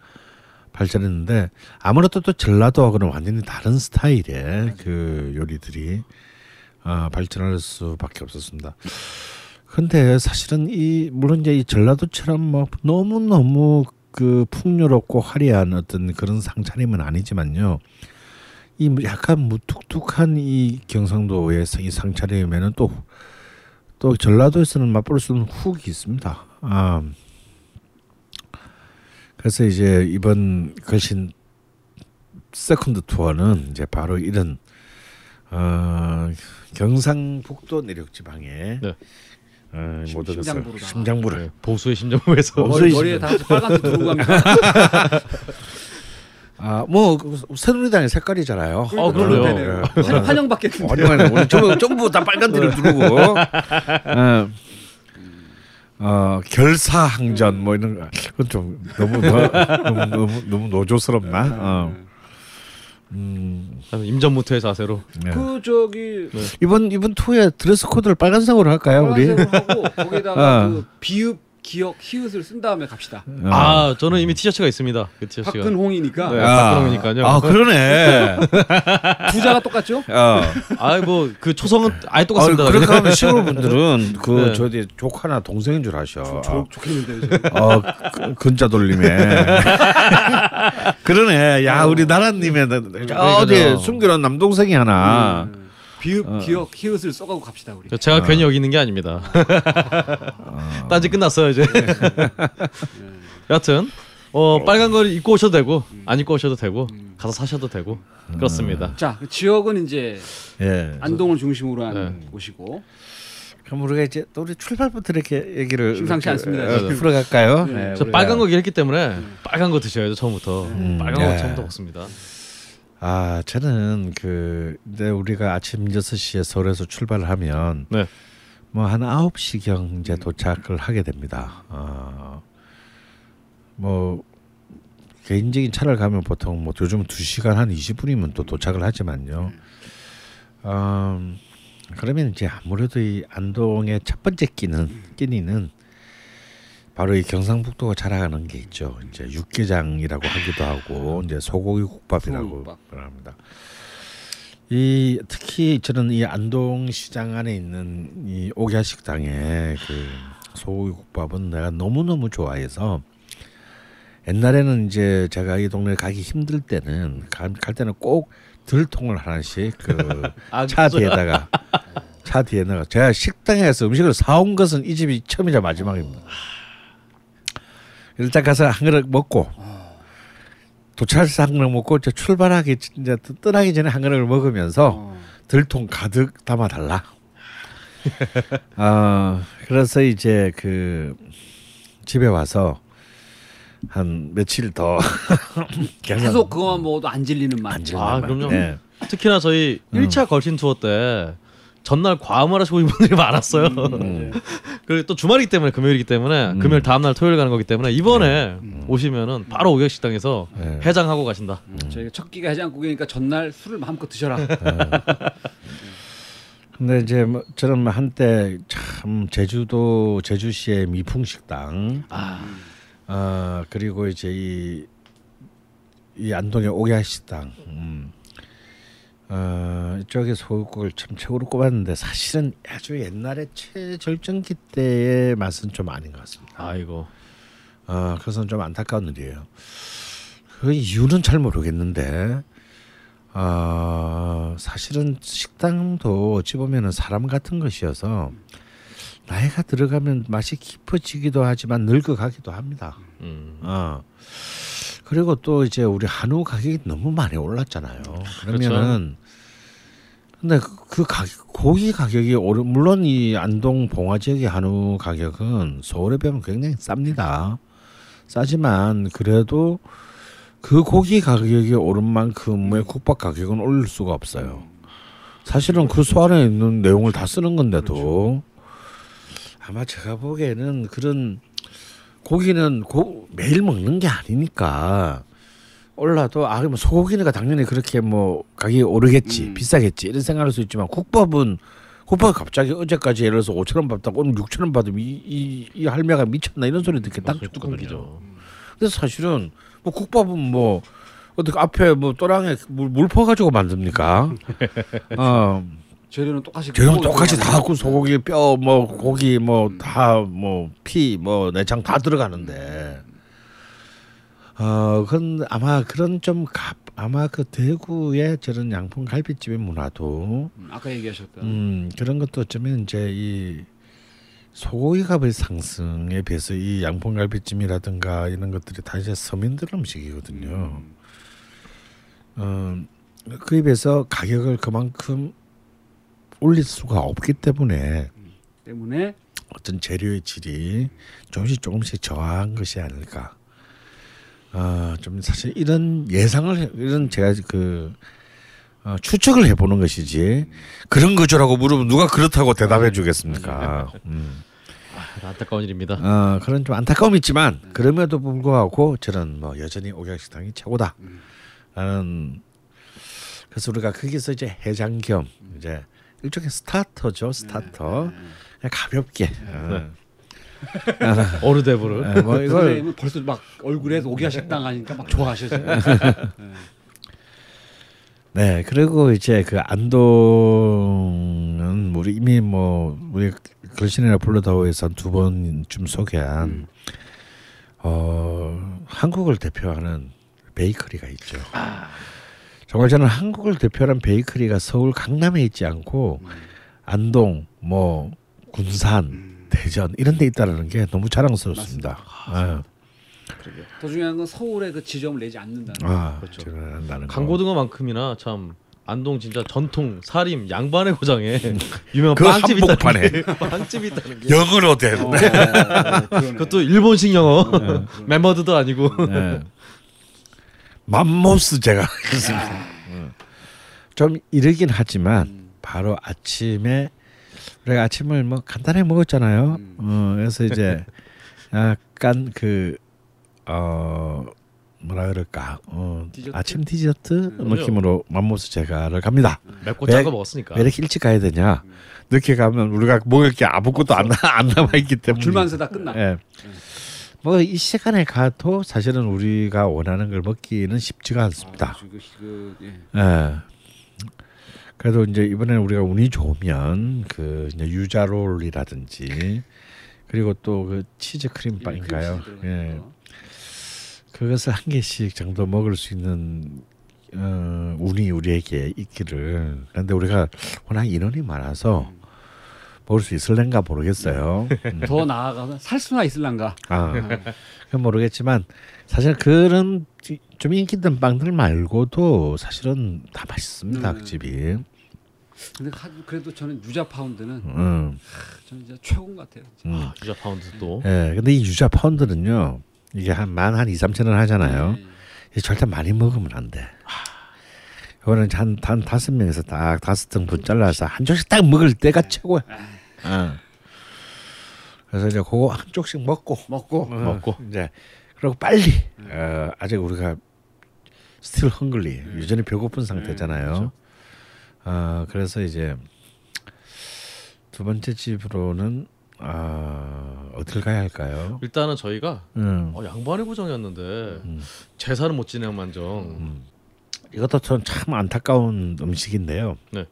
발전했는데 아무래도 또 전라도하고는 완전히 다른 스타일의 그 요리들이 어, 발전할 수밖에 없었습니다. 근데 사실은 이 물론 이제 이 전라도처럼 뭐 너무 너무 그 풍요롭고 화려한 어떤 그런 상차림은 아니지만요. 이뭐 약간 무뚝뚝한 이 경상도의 이 상차림에는 또 또 전라도에서는 맛볼 수 없는 훅이 있습니다. 아, 그래서 이제 이번 걸신 second 투어는 이제 바로 이런 어, 경상북도 내륙 지방에 네. 어, 심- 모두 심장부로다. 심장부를 네, 보수의 심정부에서 어, 머리, 머리에 다 빨간색 두르고 갑니다. [LAUGHS] 아뭐 새누리당의 색깔이잖아요. 어, 그러네요. 네. 환영, 환영받겠는데. 아니면 우리 전부 전부 다 빨간 뒤를 두르고 어, [LAUGHS] 어 결사항전 뭐 이런 거 그건 좀 너무 너, 너무 너무 너무 노조스럽나? 어. 음, 임전무퇴의 자세로. 네. 그 저기 이번 이번 투어에 드레스 코드를 빨간색으로 할까요, 우리? 빨간색으로 하고 거기다가 어. 그 비읍, 기역, 히읗을 쓴 다음에 갑시다. 어. 아 저는 이미 티셔츠가 있습니다. 그 티셔츠가. 박근홍이니까 네. 아, 박근홍이니까요. 아 그러네. [LAUGHS] 부자가 똑같죠? [LAUGHS] 어. 아이 뭐그 초성은 아예 아, 똑같습니다. 그렇게 하면 시골 분들은 [LAUGHS] 그 네. 저기 조카나 동생인 줄 아셔. 좋, 좋겠는데요. 지금. 어, 그- 근자 돌림에. 그러네. 야, 우리 나라님의 어디 그러니까요. 숨겨놓은 남동생이 하나. 음. 비읍, 어. 기역, 히읗을 써가고 갑시다 우리. 저 제가 괜히 여기 있는 게 아닙니다. [LAUGHS] 딴지 끝났어요 이제. [LAUGHS] 여하튼 어 빨간 걸 입고 오셔도 되고 안 입고 오셔도 되고 가서 사셔도 되고 그렇습니다. 자, 그 지역은 이제 예. 안동을 중심으로 한 네. 곳이고 그럼 우리가 이제 또 우리 출발부터 이렇게 얘기를 심상치 이렇게, 않습니다, 어. 풀어갈까요? 네. 네, 저 빨간 거 얘기했기 때문에 빨간 거 드셔야죠 처음부터. 음, 빨간 거 예. 처음부터 먹습니다. 아, 저는 그 근데 우리가 아침 6시에 서울에서 출발을 하면 네. 뭐한 9시경 이제 도착을 하게 됩니다. 어, 뭐 개인적인 차를 가면 보통 뭐 요즘 2시간 한 20분이면 또 도착을 하지만요. 음, 그러면 이제 아무래도 이 안동의 첫 번째 끼는 끼니는 바로 이 경상북도가 자랑하는 게 있죠. 이제 육개장이라고 하기도 하고 이제 소고기 국밥이라고. 합니다. 이 특히 저는 이 안동 시장 안에 있는 이 옥야 식당의 그 소고기 국밥은 내가 너무 너무 좋아해서 옛날에는 이제 제가 이 동네 가기 힘들 때는 가, 갈 때는 꼭 들통을 하나씩 그 [LAUGHS] 아, 차. 뒤에다가 차 뒤에다가 제가 식당에서 음식을 사온 것은 이 집이 처음이자 마지막입니다. 일단 가서 한 그릇 먹고 도착해서 한 그릇 먹고 이제 출발하기 이제 떠나기 전에 한 그릇을 먹으면서 어. 들통 가득 담아 달라. [LAUGHS] 어, 그래서 이제 그 집에 와서 한 며칠 더 [LAUGHS] 계속 그거만 먹어도 안 질리는 맛. 안 질리는 아, 맛. 그럼요. 네. 특히나 저희 음. 1차 걸신 투어 때 전날 과음을 하시고 있는 분들이 많았어요. 음. [LAUGHS] 그리고 또 주말이기 때문에 금요일이기 때문에 음. 금요일 다음 날 토요일 가는 거기 때문에 이번에 오시면은 바로 오객식당에서 네. 해장하고 가신다. 저희가 첫 끼가 해장국이니까 전날 술을 마음껏 드셔라. [LAUGHS] 근데 이제 뭐 저는 뭐 한때 참 제주도 제주시의 미풍식당 아, 어, 그리고 이제 이, 이 안동의 오야식당 음. 어, 이쪽에 소국을 참 최고로 꼽았는데 사실은 아주 옛날에 최절정기 때의 맛은 좀 아닌 것 같습니다. 아이고. 어, 그것은 좀 안타까운 일이에요. 그 이유는 잘 모르겠는데, 어, 사실은 식당도 어찌 보면은 사람 같은 것이어서 나이가 들어가면 맛이 깊어지기도 하지만 늙어가기도 합니다. 음. 어. 그리고 또 이제 우리 한우 가격이 너무 많이 올랐잖아요. 그러면은 근데 그, 그 가격, 고기 가격이 오르 물론 이 안동 봉화 지역의 한우 가격은 서울에 비하면 굉장히 쌉니다. 싸지만 그래도 그 고기 가격이 오른 만큼의 국밥 가격은 올릴 수가 없어요. 사실은 그 소 안에 있는 내용을 다 쓰는 건데도 아마 제가 보기에는 그런 고기는 고, 매일 먹는 게 아니니까 올라도 아 그러면 소고기니까 당연히 그렇게 뭐 가격이 오르겠지 음. 비싸겠지 이런 생각할 수 있지만 국밥은 국밥 갑자기 어제까지 예를 들어서 5천 원 받다가 오늘 6천 원 받으면 이, 이, 이 할매가 미쳤나 이런 소리 듣기 딱. 들기죠. 근데 사실은 뭐 국밥은 뭐 어떻게 앞에 뭐 또랑에 물, 물 퍼가지고 만듭니까? [LAUGHS] 어 재료는 똑같이 재료는 똑같이 다 갖고 소고기 뼈 뭐 고기 뭐 다 뭐 피 뭐 내장 다 들어가는데. 어 그건 아마 그런 좀 가, 아마 그 대구의 저런 양품 갈비집의 문화도 음, 아까 얘기하셨던. 음 그런 것도 어쩌면 이제 이 소고기 값의 상승에 비해서 이 양품 갈비찜이라든가 이런 것들이 다 이제 서민들 음식이거든요. 어 그에 비해서 가격을 그만큼 올릴 수가 없기 때문에 때문에 어떤 재료의 질이 조금씩 조금씩 저하한 것이 아닐까. 어, 좀 사실 이런 예상을 해- 이런 제가 그 어, 추측을 해보는 것이지 그런 거죠라고 물으면 누가 그렇다고 대답해 주겠습니까? 음. 아, 안타까운 일입니다. 어, 그런 좀 안타까움이 있지만 그럼에도 불구하고 저는 뭐 여전히 옥양식당이 최고다. 라는 그래서 우리가 거기서 이제 해장 겸 이제 일종의 스타터죠 스타터 그냥 가볍게 어. hors d'oeuvre를. 예, 뭐 이걸 벌써 막 얼굴에 옥야식당 하니까 막 좋아하셔. [LAUGHS] 네 그리고 이제 그 안동은 우리 이미 뭐 우리 걸신이나 블루다오에서 두 번쯤 소개한 어 한국을 대표하는 베이커리가 있죠. 정말 저는 한국을 대표하는 베이커리가 서울 강남에 있지 않고 안동 뭐 군산 대전 이런 데 있다는 게 너무 자랑스럽습니다. 아, 더 중요한 건 서울에 그 지점을 내지 않는다는. 거. 아, 그렇죠. 저는 한다는 거. 강고등어만큼이나 참 안동 진짜 전통 사림 양반의 고장에 [LAUGHS] 유명한 그 빵집 있다는 한복판에. 게 [LAUGHS] 빵집이 있다는 게 영어로 된. 어, 어, 그러네. 그것도 일본식 영어 멤버드도 아니고 네. 맘모스 제가 [LAUGHS] 했습니다. 음. 좀 이르긴 하지만 바로 아침에 우리가 아침을 뭐 간단하게 먹었잖아요. 음. 어, 그래서 이제 [LAUGHS] 약간 그 어, 뭐라 그럴까 어, 디저트? 아침 디저트 그럼요. 느낌으로 맘모스 제가를 갑니다. 맵고 왜- 거 먹었으니까 왜 이렇게 일찍 가야 되냐? 늦게 가면 우리가 먹을 게 아무것도 안, 나- 안 남아 있기 때문에 줄만 서다 끝나. 예. 뭐 이 시간에 가도 사실은 우리가 원하는 걸 먹기는 쉽지가 않습니다. 아, 그, 그, 예. 예. 그래도 이제 이번에 우리가 운이 좋으면 그 유자롤이라든지 그리고 또 그 치즈 크림빵인가요? 예. 그것을 한 개씩 정도 먹을 수 있는 어, 운이 우리에게 있기를. 그런데 우리가 워낙 인원이 많아서 먹을 수 있을랜가 모르겠어요. 음. 더 나아가서 살 수나 있을란가. 아, 그건 모르겠지만 사실 그런 좀 인기 있는 빵들 말고도 사실은 다 맛있습니다. 음. 그 집이. 근데 하- 그래도 저는 유자 파운드는 음, 저는 진짜 최고인 것 같아요. 음. 아, 유자 파운드 또. 예, 근데 이 유자 파운드는요. 이게 한 만한 2, 3천 원 하잖아요. 네. 이게 절대 많이 먹으면 안 돼. 이거는 한, 한 다섯 명에서 딱 다섯 등분 잘라서 한 쪽씩 딱 먹을 때가 최고야. 어. 그래서 이제 그거 한 쪽씩 먹고 먹고 어, 먹고 이제 그리고 빨리 어, 아직 우리가 still hungry 여전히 배고픈 상태잖아요. 그렇죠. 어, 그래서 이제 두 번째 집으로는 아 어딜 가야 할까요? 일단은 저희가 음. 어, 양반의 고장이었는데 음. 제사를 못 지내만정. 음. 이것도 전참 안타까운 음식인데요. 네.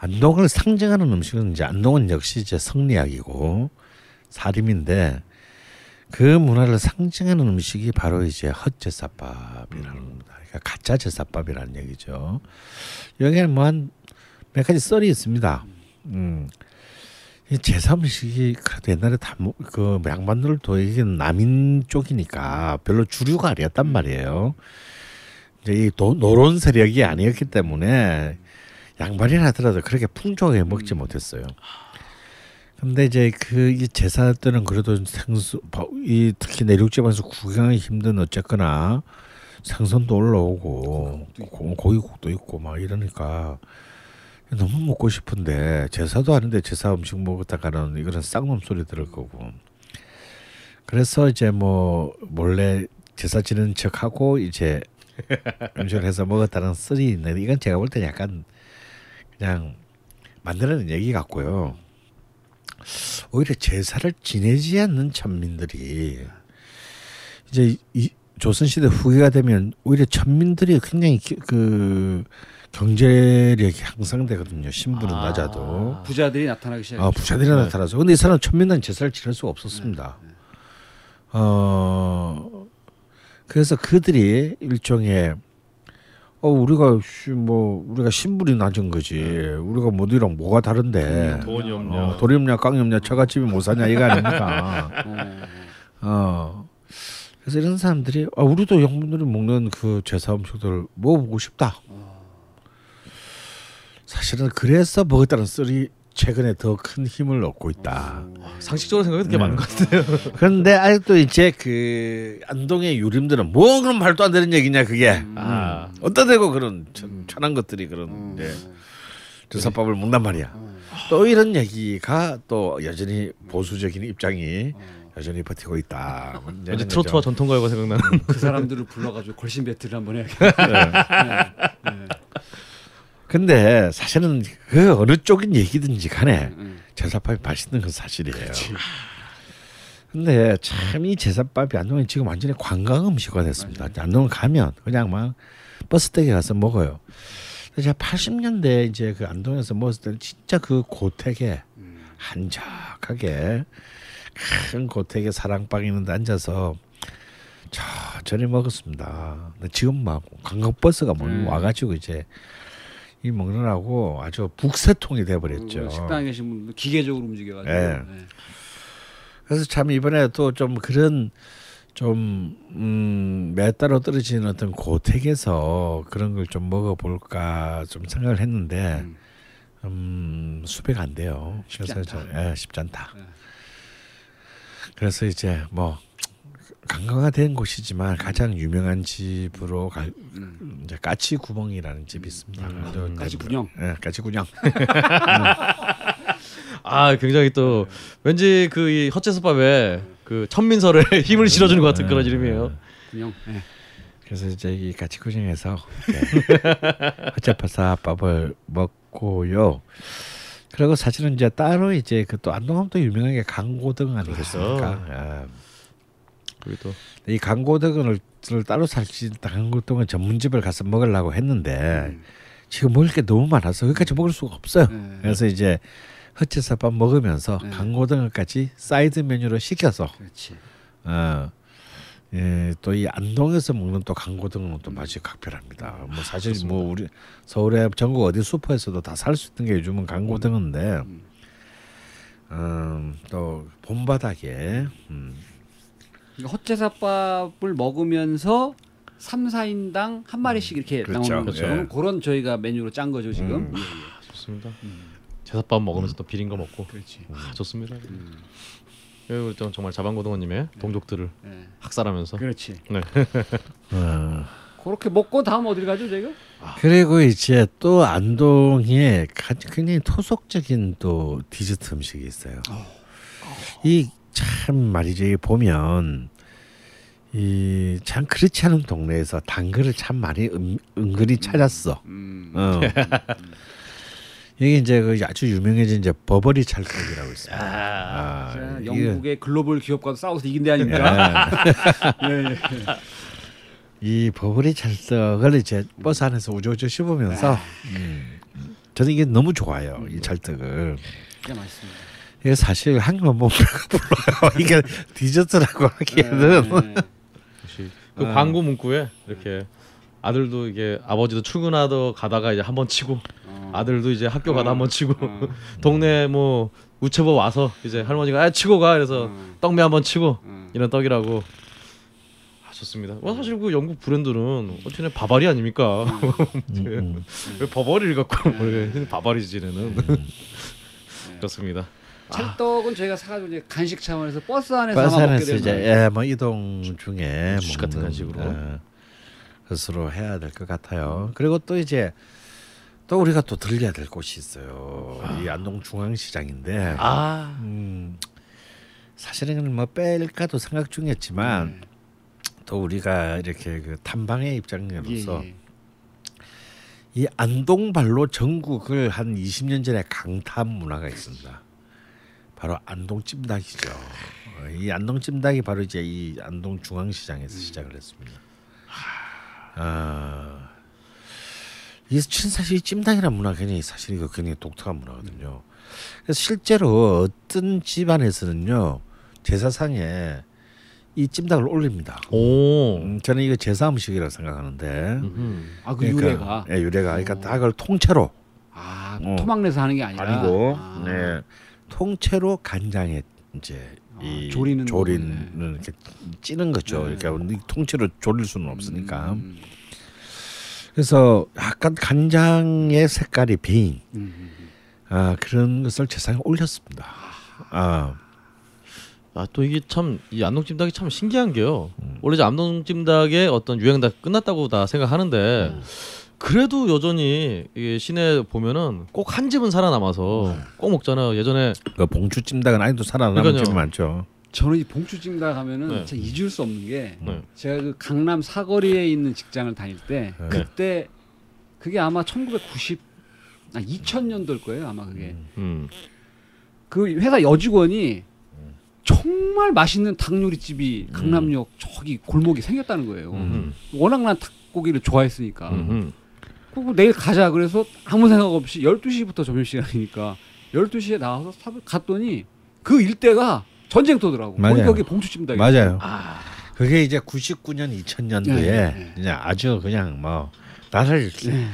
안동을 상징하는 음식은 이제 안동은 역시 이제 성리학이고 사림인데 그 문화를 상징하는 음식이 바로 이제 헛제사밥이라는 겁니다. 그러니까 가짜 제사밥이라는 얘기죠. 여기에는 뭐 한 몇 가지 썰이 있습니다. 음. 이 제사 음식이 그래도 옛날에 다그 양반들도 이게 남인 쪽이니까 별로 주류가 아니었단 말이에요. 이제 이 도, 노론 세력이 아니었기 때문에 양반이라 하더라도 그렇게 풍족하게 먹지 못했어요. 근데 이제 그 이 제사 때는 그래도 생수 바- 이 특히 내륙 지방에서 구경하기 힘든 어쨌거나 생선도 올라오고 고- 고기국도 있고 막 이러니까 너무 먹고 싶은데 제사도 아닌데 제사 음식 먹었다가는 이거는 쌍놈 소리 들을 거고. 그래서 이제 뭐 몰래 제사 지는 척하고 이제 [LAUGHS] 음식을 해서 먹었다는 썰이 있는데 이건 제가 볼 때 약간 그냥 만드는 얘기 같고요. 오히려 제사를 지내지 않는 천민들이 이제 이 조선시대 후기가 되면 오히려 천민들이 굉장히 기- 그 경제력이 향상되거든요. 신분은 아. 낮아도. 부자들이 나타나기 시작. 아, 부자들이 나타나서. 근데 이 사람 천민은 제사를 지낼 수가 없었습니다. 어, 그래서 그들이 일종의 어 우리가 씨, 뭐 우리가 신분이 낮은 거지. 우리가 뭐들이랑 뭐가 다른데. 돈이 없냐. 어, 돌이 없냐 깡이 없냐 처갓집이 못 사냐 이거 아닙니까? 어. [LAUGHS] 어. 그래서 이런 사람들이 아, 우리도 영분들이 먹는 그 제사 음식들 먹어보고 싶다. 사실은 그래서 먹었다는 썰이 최근에 더 큰 힘을 얻고 있다. 상식적으로 생각해도 그게 네. 맞는 것 같아요. [LAUGHS] 그런데 아직도 이제 그 안동의 유림들은 뭐 그런 말도 안 되는 얘기냐 그게 아. 어디다 대고 그런 천, 천한 것들이 그런 예. 제사밥을 먹단 말이야. 또 이런 얘기가 또 여전히 보수적인 입장이 여전히 버티고 있다. 이런 트로트와. 전통가요가 생각나는. 그 사람들을 불러가지고 걸신 배틀을 한번 해야겠다. 근데 사실은 그 어느 쪽인 얘기든지 간에 음. 제사밥이 맛있는 건 사실이에요. 근데 참 이 제사밥이 안동에 지금 완전히 관광 음식화 됐습니다. 안동 가면 그냥 막 버스 대에 가서 먹어요. 제가 80년대 이제 그 안동에서 먹었을 때는 진짜 그 고택에 한적하게 큰 고택에 사랑방 있는데 앉아서 천천히 먹었습니다. 근데 지금 막 관광버스가 뭐 음. 와가지고 이제 이 먹느라고 아주 북새통이 돼버렸죠. 그 식당에 계신 분들 기계적으로 움직여가지고. 예. 네. 그래서 참 이번에 또 좀 그런 좀 음, 몇 따로 떨어지는 어떤 고택에서 그런 걸 좀 먹어볼까 좀 생각을 했는데 음. 음, 수배가 안 돼요. 쉽지 그래서 않다. 저, 예, 쉽지 않다. 예. 그래서 이제 뭐 관광화된 곳이지만 가장 유명한 집으로 갈 음. 이제 까치 구멍이라는 집이 있습니다. 아주 까치 군영. 예, 까치 군영. [LAUGHS] 아 굉장히 또 왠지 그이 헛제사밥에 그 천민설에 [LAUGHS] 힘을 실어주는 것 같은 그런 이름이에요. 군영. 예. 그래서 이제 이 까치 군영에서 헛제파사밥을 먹고요. 그리고 사실은 이제 따로 이제 그 또 안동하면 또 유명한 게 강고등 아니겠습니까? 예. 또이 강고등을 따로 살지 강고등은 전문집을 가서 먹으려고 했는데 지금 먹을 게 너무 많아서 거기까지 먹을 수가 없어요. 네. 그래서 이제 헛제사밥 먹으면서 네. 간고등어까지 사이드 메뉴로 시켜서 그렇지. 어, 예, 또 이 안동에서 먹는 또 간고등어는 음. 또 맛이 각별합니다. 뭐 사실 뭐 우리 서울에 전국 어디 슈퍼에서도 다 살 수 있는 게 요즘은 간고등어인데, 음. 음, 또 본바닥에 음, 헛제사밥을 먹으면서 3, 4인당 한 마리씩 이렇게 그렇죠. 나오는 거죠. 예. 그런 저희가 메뉴로 짠 거죠 지금. 음. 예, 예. 좋습니다. 제사밥 먹으면서 또 비린 거 먹고 그렇지. 아, 좋습니다. 음. 그리고 또 정말 자방고등어님의 동족들을 예. 학살하면서 그렇지. 어, [LAUGHS] 그렇게 먹고 다음 어딜 가죠 저희가? 그리고 이제 또 안동에 가- 굉장히 토속적인 또 디저트 음식이 있어요. 이 참 말이죠. 이 보면 이 참 그렇지 않은 동네에서 단거를 참 많이 은, 은근히 찾았어. 음. 어. 이게 이제 그 아주 유명해진 이제 버버리 찰떡이라고 있습니다. 아, 자, 이게- 영국의 글로벌 기업과도 싸워서 이긴 데 아닙니까? 예. [LAUGHS] 예, 예. 이 버버리 찰떡을 이제 버스 안에서 우적우적 씹으면서 음, 저는 이게 너무 좋아요. 이 찰떡을. 진짜 맛있습니다. 이게 사실 한 개만 먹으면 불러요. [LAUGHS] 이게 디저트라고 하기에는 예, 예. 역시 그 어. 광고 문구에 이렇게 아들도 이게 아버지도 출근하러 가다가 이제 한번 치고 어. 아들도 이제 학교 가다 한번 치고 어. [LAUGHS] 동네 뭐 우체부 와서 이제 할머니가 아 치고 가 그래서 어. 떡매 한번 치고 어. 이런 떡이라고 아, 좋습니다. 와 사실 그 영국 브랜드는 어떻게 바바리 아닙니까? 음, [LAUGHS] 음. 왜 버버리를 갖고 왜 바바리지는 그렇습니다. 찰떡은 저희가 사가지고 이제 간식 차원에서 버스 안에서 버스 먹게 안에서 되는 이제. 예, 뭐 이동 중에 주식 같은 먹는, 간식으로. 예, 것으로 해야 될 것 같아요. 그리고 또 이제 또 우리가 또 들려야 될 곳이 있어요. 이 안동 중앙시장인데 아 음, 사실은 뭐 뺄까도 생각 중이었지만 또 우리가 이렇게 그 탐방의 입장으로서 예, 예. 이 안동발로 전국을 한 20년 전에 강타한 문화가 있습니다. 바로 안동 찜닭이죠. 어, 이 안동 찜닭이 바로 이제 이 안동 중앙시장에서 시작을 했습니다. 아, 이 사실 이 찜닭이라는 문화 가 굉장히 사실 이거 굉장히 독특한 문화거든요. 그래서 실제로 어떤 집안에서는요 제사상에 이 찜닭을 올립니다. 오. 음, 저는 이거 제사 음식이라고 생각하는데. 음흠. 아, 그 그러니까, 유래가 예, 유래가 그러니까 어. 닭을 통째로 아, 어. 토막내서 하는 게 아니라 아니고 아. 네, 통째로 간장에 이제 아, 이 조리는 조리는 거네. 이렇게 찌는 거죠. 네. 그러니까 이 통째로 조릴 수는 없으니까. 음, 그래서 약간 간장의 색깔이 배인 음, 음, 음. 아, 그런 것을 제상에 올렸습니다. 아, 아 또 이게 참 이 안동 찜닭이 참 신기한 게요. 음. 원래 이제 안동 찜닭의 어떤 유행 다 끝났다고 다 생각하는데 음. 그래도 여전히 이게 시내 보면은 꼭 한 집은 살아남아서 꼭 먹잖아요. 예전에 그 봉추 찜닭은 아직도 살아남은 그러니까요. 집이 많죠. 저는 이 봉추찜닭 하면은 네. 진짜 잊을 수 없는 게 네. 제가 그 강남 사거리에 있는 직장을 다닐 때 네. 그때 그게 아마 1990 아, 2000년도일 거예요 아마 그게 음. 그 회사 여직원이 정말 맛있는 닭 요리집이 강남역 저기 골목에 생겼다는 거예요. 음. 워낙 난 닭고기를 좋아했으니까. 음. 그리고 내일 가자 그래서 아무 생각 없이 12시부터 점심시간이니까 12시에 나와서 갔더니 그 일대가 전쟁터더라고. 맞아요. 거기 봉추찜닭이. 맞아요. 아, 그게 이제 99년 2000년도에 네, 네. 이제 아주 그냥 뭐 나를 네.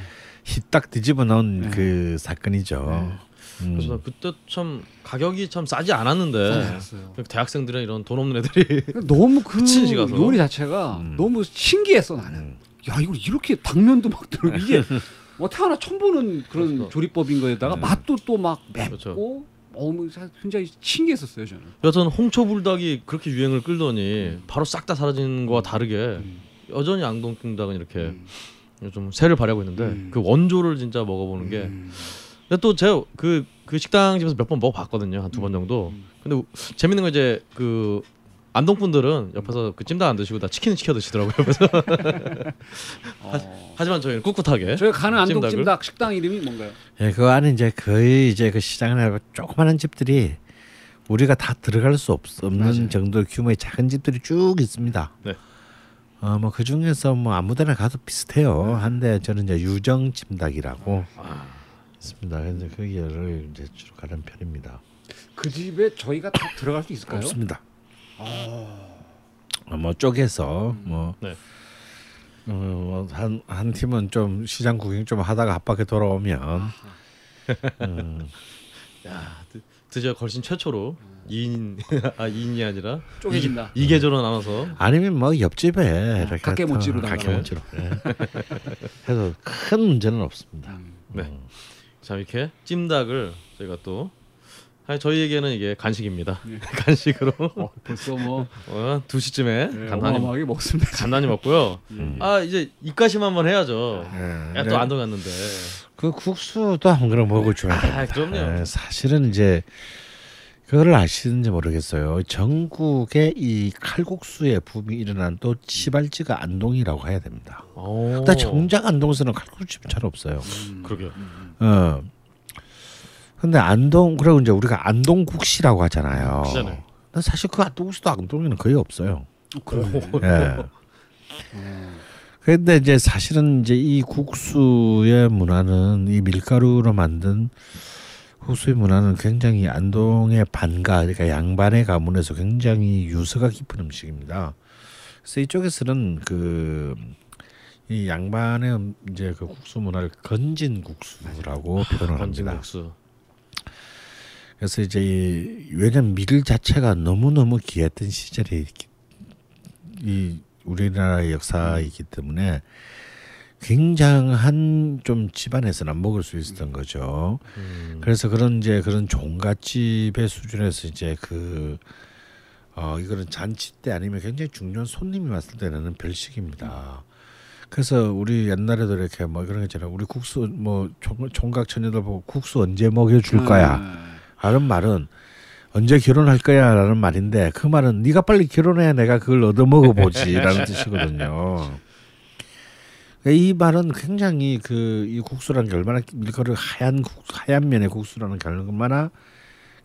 휘딱 뒤집어 놓은 네. 그 사건이죠. 음. 그래서 그때 참 가격이 참 싸지 않았는데 알았어요. 대학생들이나 이런 돈 없는 애들이 너무 그. [LAUGHS] 요리 자체가 음. 너무 신기했어 나는. 음. 야 이걸 이렇게 당면도 막 들어 이게 [LAUGHS] 뭐 태어나 처음 보는 그런 그렇죠. 조리법인 거에다가 음. 맛도 또 막 맵고 그렇죠. 어머 굉장히 신기했었어요 저는. 여튼 홍초 불닭이 그렇게 유행을 끌더니 바로 싹 다 사라진 거와 다르게 음. 여전히 안동 찜닭은 이렇게 음. 좀 새를 발하고 있는데 음. 그 원조를 진짜 먹어보는 게 음. 근데 또 제가 그, 그 식당 집에서 몇 번 먹어봤거든요 한 두 번 정도 음. 근데 우- 재밌는 건 이제 그 안동 분들은 옆에서 그 찜닭 안 드시고 다 치킨 시켜 드시더라고요 그래서 [LAUGHS] 어. 하 지만 저희는 꿋꿋하게 저희 가는 안동 찜닭을? 찜닭 식당 이름이 뭔가요? 예, 그 안에 이제 거의 이제 그 시장에 조그마한 집들이 우리가 다 들어갈 수 없, 없는 맞아요. 정도의 규모의 작은 집들이 쭉 있습니다. 네. 어, 뭐 그 중에서 뭐 아무데나 가도 비슷해요. 한데 저는 이제 유정 찜닭이라고. 아, 있습니다. 근데 거기를 이제 주로 가는 편입니다. 그 집에 저희가 다 들어갈 수 있을까요? 없습니다. 어, 뭐 쪼개서 뭐 네. 어, 한, 한 팀은 좀 시장 구경 좀 하다가 합박에 돌아오면 [LAUGHS] 음, 야 드- 드디어 걸신 최초로 2인 [LAUGHS] 아 2인이 아니라 쪼개진다. 이, 계절로 나눠서 아니면 뭐 옆집에 이렇게 각계모찌로다가. 각계모찌로 예. 해서 큰 문제는 없습니다. 네. 자 이렇게 찜닭을 저희가 또 아니, 저희에게는 이게 간식입니다. [LAUGHS] 간식으로 어, 벌써 뭐 어, 2시쯤에 네, 간단히 어마어마하게 먹습니다. 간단히 먹고요. 아 이제 입가심 한번 해야죠. 예. 야, 또 안동 갔는데. 그 국수도 한 그릇 먹어줘야 됩니다. 아, 그럼요. 예, 사실은 이제 그거를 아시는지 모르겠어요. 전국에 이 칼국수의 붐이 일어난 또 시발지가 안동이라고 해야 됩니다. 오. 근데 정작 안동에서는 칼국수집이 잘 없어요. 그러게요. 어. 근데 안동 그리고 이제 우리가 안동국시라고 하잖아요. 국시잖아요. 근데 사실 그 안동국시도 안동에는 거의 없어요. 그러네. 예. 그런데 이제 사실은 이제 이 국수의 문화는 이 밀가루로 만든 국수의 문화는 굉장히 안동의 반가 그러니까 양반의 가문에서 굉장히 유서가 깊은 음식입니다. 그래서 이쪽에서는 그 이 양반의 음- 이제 그 국수 문화를 건진 국수라고 표현을 건진 합니다. 국수. 그래서 이제 이 왜냐면 밀 자체가 너무 너무 귀했던 시절이 이 우리나라의 역사이기 때문에 굉장한 좀 집안에서는 먹을 수 있었던 거죠. 음. 그래서 그런 이제 그런 종갓집의 수준에서 이제 그 어, 이거는 잔치 때 아니면 굉장히 중요한 손님이 왔을 때는 별식입니다. 그래서 우리 옛날에도 이렇게 뭐 그런 거 있잖아요. 우리 국수 뭐 총, 총각 처녀들 보고 국수 언제 먹여줄 거야. 라는 말은 언제 결혼할 거야 라는 말인데 그 말은 네가 빨리 결혼해야 내가 그걸 얻어 먹어보지 라는 [LAUGHS] 뜻이거든요. 이 말은 굉장히 그 이 국수라는 게 얼마나 밀가루 하얀 국, 하얀 면의 국수라는 게 얼마나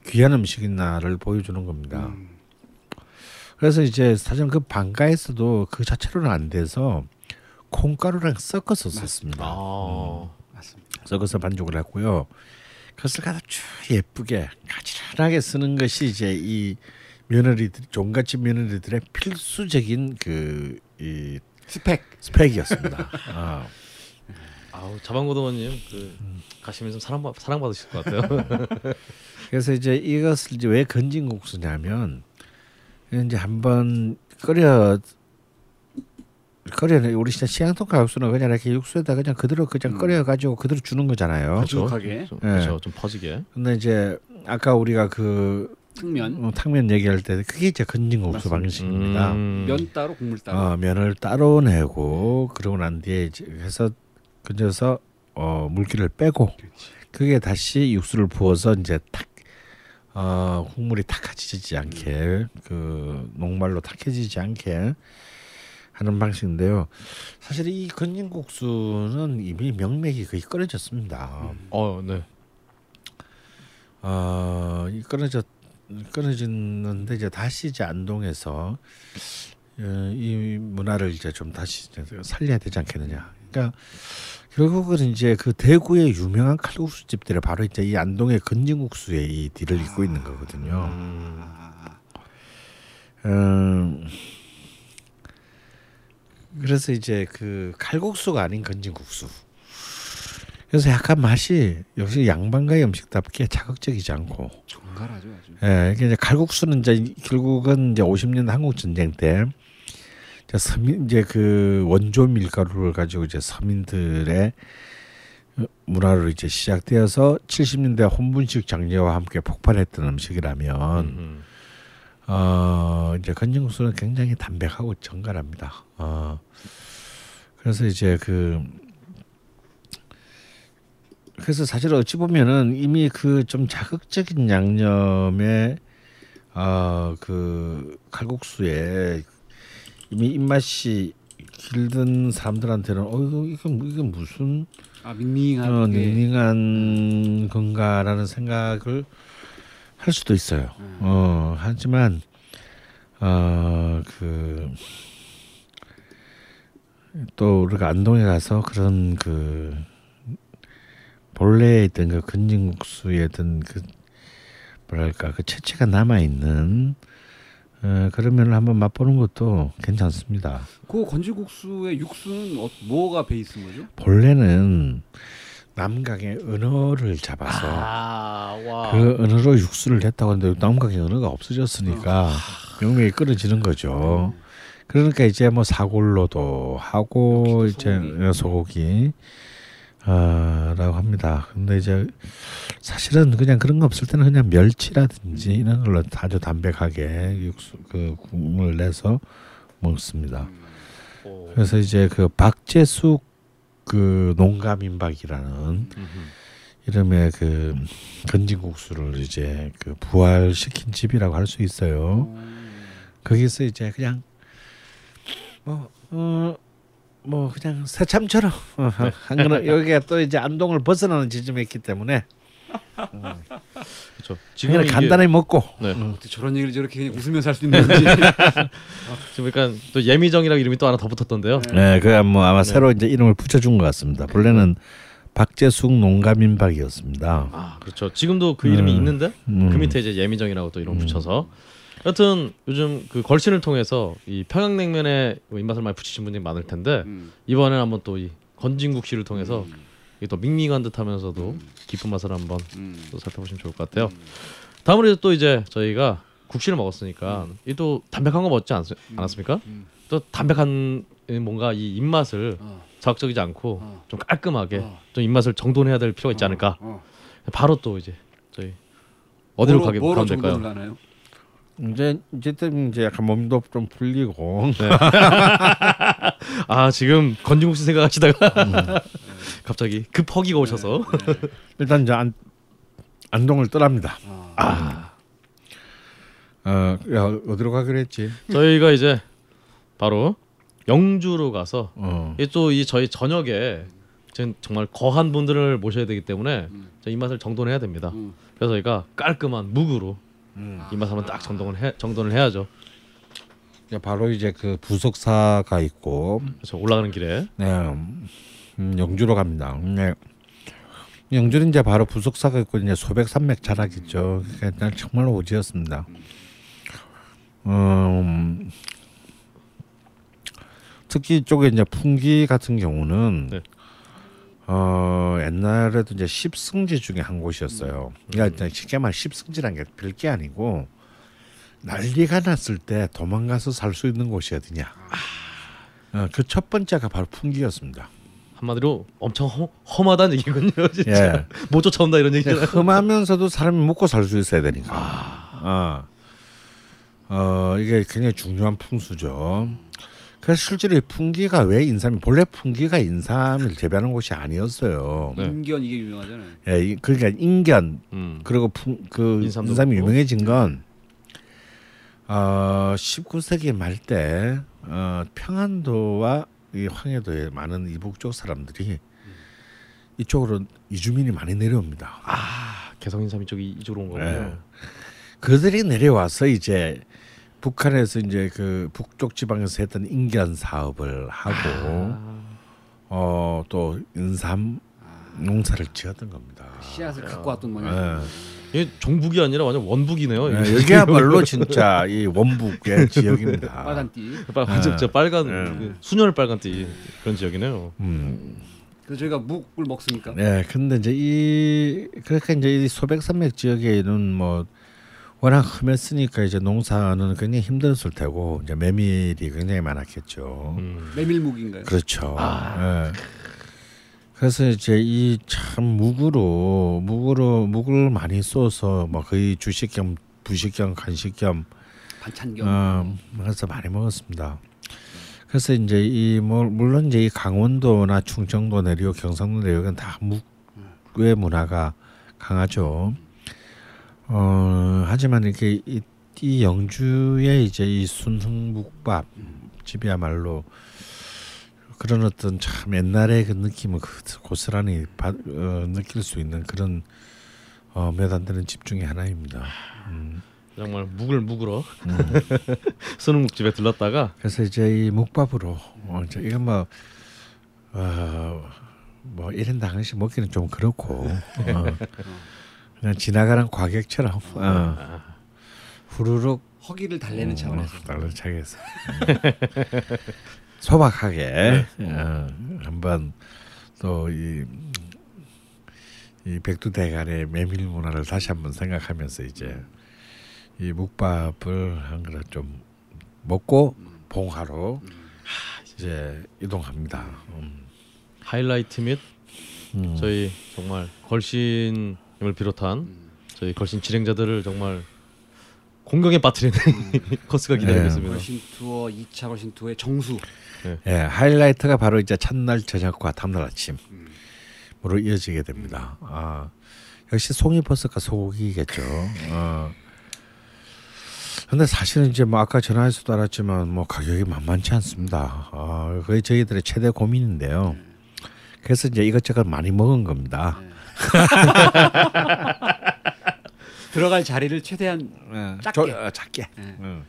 귀한 음식이나를 보여주는 겁니다. 그래서 이제 사실 그 방가에서도 그 자체로는 안 돼서 콩가루랑 섞어서 썼습니다. 아. 맞습니다. 섞어서 반죽을 했고요. 그것을 갖다 쭉 예쁘게 가지런하게 쓰는 것이 이제 이 며느리들 종갓집 며느리들의 필수적인 그 이 스펙. 스펙이었습니다. [LAUGHS] 아, 아우 자방고등어님 그 가시면 좀 사랑 사랑 받으실 것 같아요. [LAUGHS] 그래서 이제 이것을 이제 왜 건진국수냐면 이제 한번 끓여 끓여 우리 진짜 시향통 칼국수는 그냥 이렇게 육수에다 그냥 그대로 그냥 끓여 가지고 그대로 주는 거잖아요. 촉촉하게. 좀, 예. 그렇죠. 좀 퍼지게. 근데 이제 아까 우리가 그 특면. 어, 탕면 얘기할 때 그게 이제 건진국수. 방식입니다. 음. 면 따로 국물 따로. 어, 면을 따로 내고 그러고 난 뒤에 이제 해서 건져서 어, 물기를 빼고 그게 다시 육수를 부어서 이제 탁 어, 국물이 탁해지지 않게 그 녹말로 탁해지지 않게 하는 방식인데요. 사실 이 건진국수는 이미 명맥이 거의 끊어졌습니다. 어, 네. 어, 이 끊어졌 끊어졌는데 이제 다시 이제 안동에서 어, 이 문화를 이제 좀 다시 살려야 되지 않겠느냐. 그러니까 결국은 이제 그 대구의 유명한 칼국수 집들이 바로 이제 이 안동의 건진국수의 이 뒤를 잇고 있는 거거든요. 음. 음, 그래서 이제 그 칼국수가 아닌 건진국수. 그래서 약간 맛이 역시 양반가의 음식답게 자극적이지 않고 정갈하죠 아주. 예, 이게 이제 칼국수는 이제 결국은 이제 50년 한국 전쟁 때 이제 서민 이제 그 원조 밀가루를 가지고 이제 서민들의 문화로 이제 시작되어서 70년대 혼분식 장려와 함께 폭발했던 음식이라면 음. 어 이제 건진국수는 굉장히 담백하고 정갈합니다. 어 그래서 이제 그 그래서 사실 어찌 보면은 이미 그 좀 자극적인 양념의 어그 칼국수에 이미 입맛이 길든 사람들한테는 어 이거 이게, 이게 무슨 아 밍밍한. 어, 게. 닝닝한 건가라는 생각을 할 수도 있어요. 음. 어, 하지만 어, 그, 또 우리가 안동에 가서 그런 그 본래에 있던 그 건진국수의 어떤 그 뭐랄까 그 채취가 남아 있는 어, 그런 면을 한번 맛보는 것도 괜찮습니다. 그 건지국수의 육수는 어, 뭐가 베이스인 거죠? 본래는 남강의 은어를 잡아서 아, 와. 그 은어로 육수를 냈다고 하는데 남강의 은어가 없어졌으니까 명맥이 끊어지는 거죠. 그러니까 이제 뭐 사골로도 하고 이제 소고기 어라고 합니다. 근데 이제 사실은 그냥 그런 거 없을 때는 그냥 멸치라든지 이런 걸로 아주 담백하게 육수 그 국물 내서 먹습니다. 오. 그래서 이제 그 박재숙 그 농가민박이라는. 이름의 그 건진국수를 이제 그 부활시킨 집이라고 할 수 있어요. 거기서 이제 그냥 뭐 어뭐 뭐 그냥 새참처럼 어, [LAUGHS] 한 그릇 여기가 또 이제 안동을 벗어나는 지점에 있기 때문에 그렇죠. 지금 이게 간단히 먹고 네. 어떻게 저런 얘기를 저렇게 그냥 웃으면서 할 수 있는 건지. [LAUGHS] 지금 그러니까 또 예미정이라고 이름이 또 하나 더 붙었던데요. 네, 그뭐 아마 새로 이제 이름을 붙여준 것 같습니다. 본래는 박재숙 농가민박이었습니다. 아, 그렇죠. 지금도 그 이름이 음. 있는데 음. 그 밑에 이제 예미정이라고 또 이름 음. 붙여서 여튼 요즘 그 걸신을 통해서 이 평양냉면에 뭐 입맛을 많이 붙이신 분들이 많을 텐데 음. 이번에는 한번 또 이 건진국시를 통해서 이게 또 밍밍한 듯하면서도 깊은 맛을 한번 음. 또 살펴보시면 좋을 것 같아요. 다음으로 또 이제 저희가 국시를 먹었으니까 이 또 담백한 거 먹지 않, 않았습니까? 음. 또 담백한 뭔가 이 입맛을 어. 자극적이지 않고 어. 좀 깔끔하게 어. 좀 입맛을 정돈해야 될 필요가 있지 않을까. 어. 바로 또 이제 저희 어디로 가게 가면 될까요? 이제 이제쯤 이제 약간 몸도 좀 풀리고 [LAUGHS] 아 지금 건진국수 생각하시다가 [LAUGHS] 갑자기 급 허기가 오셔서 일단 이제 안, 안동을 떠납니다. 아. 어, 야, 어디로 가기로 했지? 저희가 이제 바로 영주로 가서 어. 또이 저희 저녁에 지금 정말 거한 분들을 모셔야 되기 때문에 음. 저희 입맛을 정돈해야 됩니다. 음. 그래서 저희가 깔끔한 묵으로 음. 입맛 한번 딱 정돈을 해 정돈을 해야죠. 바로 이제 그 부석사가 있고 그래서 올라가는 길에 네, 음, 영주로 갑니다. 네. 영주는 이제 바로 부석사가 있고 이제 소백 산맥 자락이죠. 그러니까 정말 오지였습니다. 음, 특히 이쪽에 이제 풍기 같은 경우는 네. 어 옛날에도 이제 십승지 중에 한 곳이었어요. 그러니까 이제 쉽게 말 십승지란 게 별게 아니고 난리가 났을 때 도망가서 살 수 있는 곳이 어디냐. 어, 그 첫 번째가 바로 풍기였습니다. 한마디로 엄청 험, 험하다는 얘기군요. 진짜 예. [LAUGHS] 못 쫓아온다 이런 이제 얘기잖아요. 험하면서도 사람이 먹고 살 수 있어야 되니까. 어. 어 이게 굉장히 중요한 풍수죠. 그래서 실제로 이 풍기가 왜 인삼이 본래 풍기가 인삼을 재배하는 곳이 아니었어요. 네. 인견 이게 유명하잖아요. 예, 이- 그러니까 인견 음. 그리고 풍, 그 인삼도 인삼이 그렇고. 유명해진 건 어, 19세기 말 때 어, 평안도와 이 황해도에 많은 이북 쪽 사람들이 이쪽으로 이주민이 많이 내려옵니다. 아 개성 인삼 이쪽이 이쪽으로 온 거군요. 예. 그들이 내려와서 이제 북한에서 이제 그 북쪽 지방에서 했던 인견 사업을 하고 아, 어또 인삼 농사를 지었던 겁니다. 씨앗을 갖고 왔던 모양. 예. 이게 종북이 아니라 완전 원북이네요. 예, 이게. 여기야말로 [LAUGHS] 진짜 이 원북의 [LAUGHS] 지역입니다. 빨간 띠. 빨- 완전 저 빨간 예. 그 수녀를 빨간 띠 그런 지역이네요. 음. 그래서 저희가 묵을 먹습니까? 네, 근데 이제 이 그렇게 이제 이 소백산맥 지역에는 뭐 워낙 험했으니까 이제 농사는 굉장히 힘들었을 테고 이제 메밀이 굉장히 많았겠죠. 음. 메밀묵인가요? 그렇죠. 예. 그래서 이제 이참 묵으로 묵으로 묵을 많이 써서 뭐 거의 주식 겸 부식 겸 간식 겸 반찬 겸. 어, 그래서 많이 먹었습니다. 그래서 이제 이 뭐, 물론 이제 이 강원도나 충청도 내륙, 경상도 내륙은 다 묵의 문화가 강하죠. 어 하지만 이렇게 이, 이 영주의 이제 이 순흥묵밥 집이야말로 그런 어떤 참 옛날의 그 느낌을 그 고스란히 받, 어, 느낄 수 있는 그런 어, 몇안 되는 집 중에 하나입니다. 음. 정말 묵을 묵으러 수능묵집에 [LAUGHS] 들렀다가 그래서 이제 이 묵밥으로 어, 이제 이건 뭐 어, 뭐 1인당 하나씩 먹기는 좀 그렇고 어. 그냥 지나가는 과객처럼 어. 후루룩 허기를 달래는 차원에서. 다른 차에서 [LAUGHS] 소박하게 어, 한번 또이 이 백두대간의 메밀 문화를 다시 한번 생각하면서 이제 이 묵밥을 한 그릇 좀 먹고 봉하로 이제 이동합니다. 음. 하이라이트 및 음. 저희 정말 걸신을 비롯한 저희 걸신 진행자들을 정말 공격에 빠뜨리는 [LAUGHS] 코스가 기다리고 네. 있습니다. 걸신 투어 2차 걸신 투어의 정수. 예, 하이라이트가 바로 이제 첫날 저녁과 다음날 아침으로 이어지게 됩니다. 아, 역시 송이버섯과 소고기겠죠. 어. 근데 사실은 이제 뭐 아까 전화해서도 알았지만 뭐 가격이 만만치 않습니다. 아, 그게 저희들의 최대 고민인데요. 그래서 이제 이것저것 많이 먹은 겁니다. [LAUGHS] 들어갈 자리를 최대한 작게. 조- 어, 작게. 네. 응.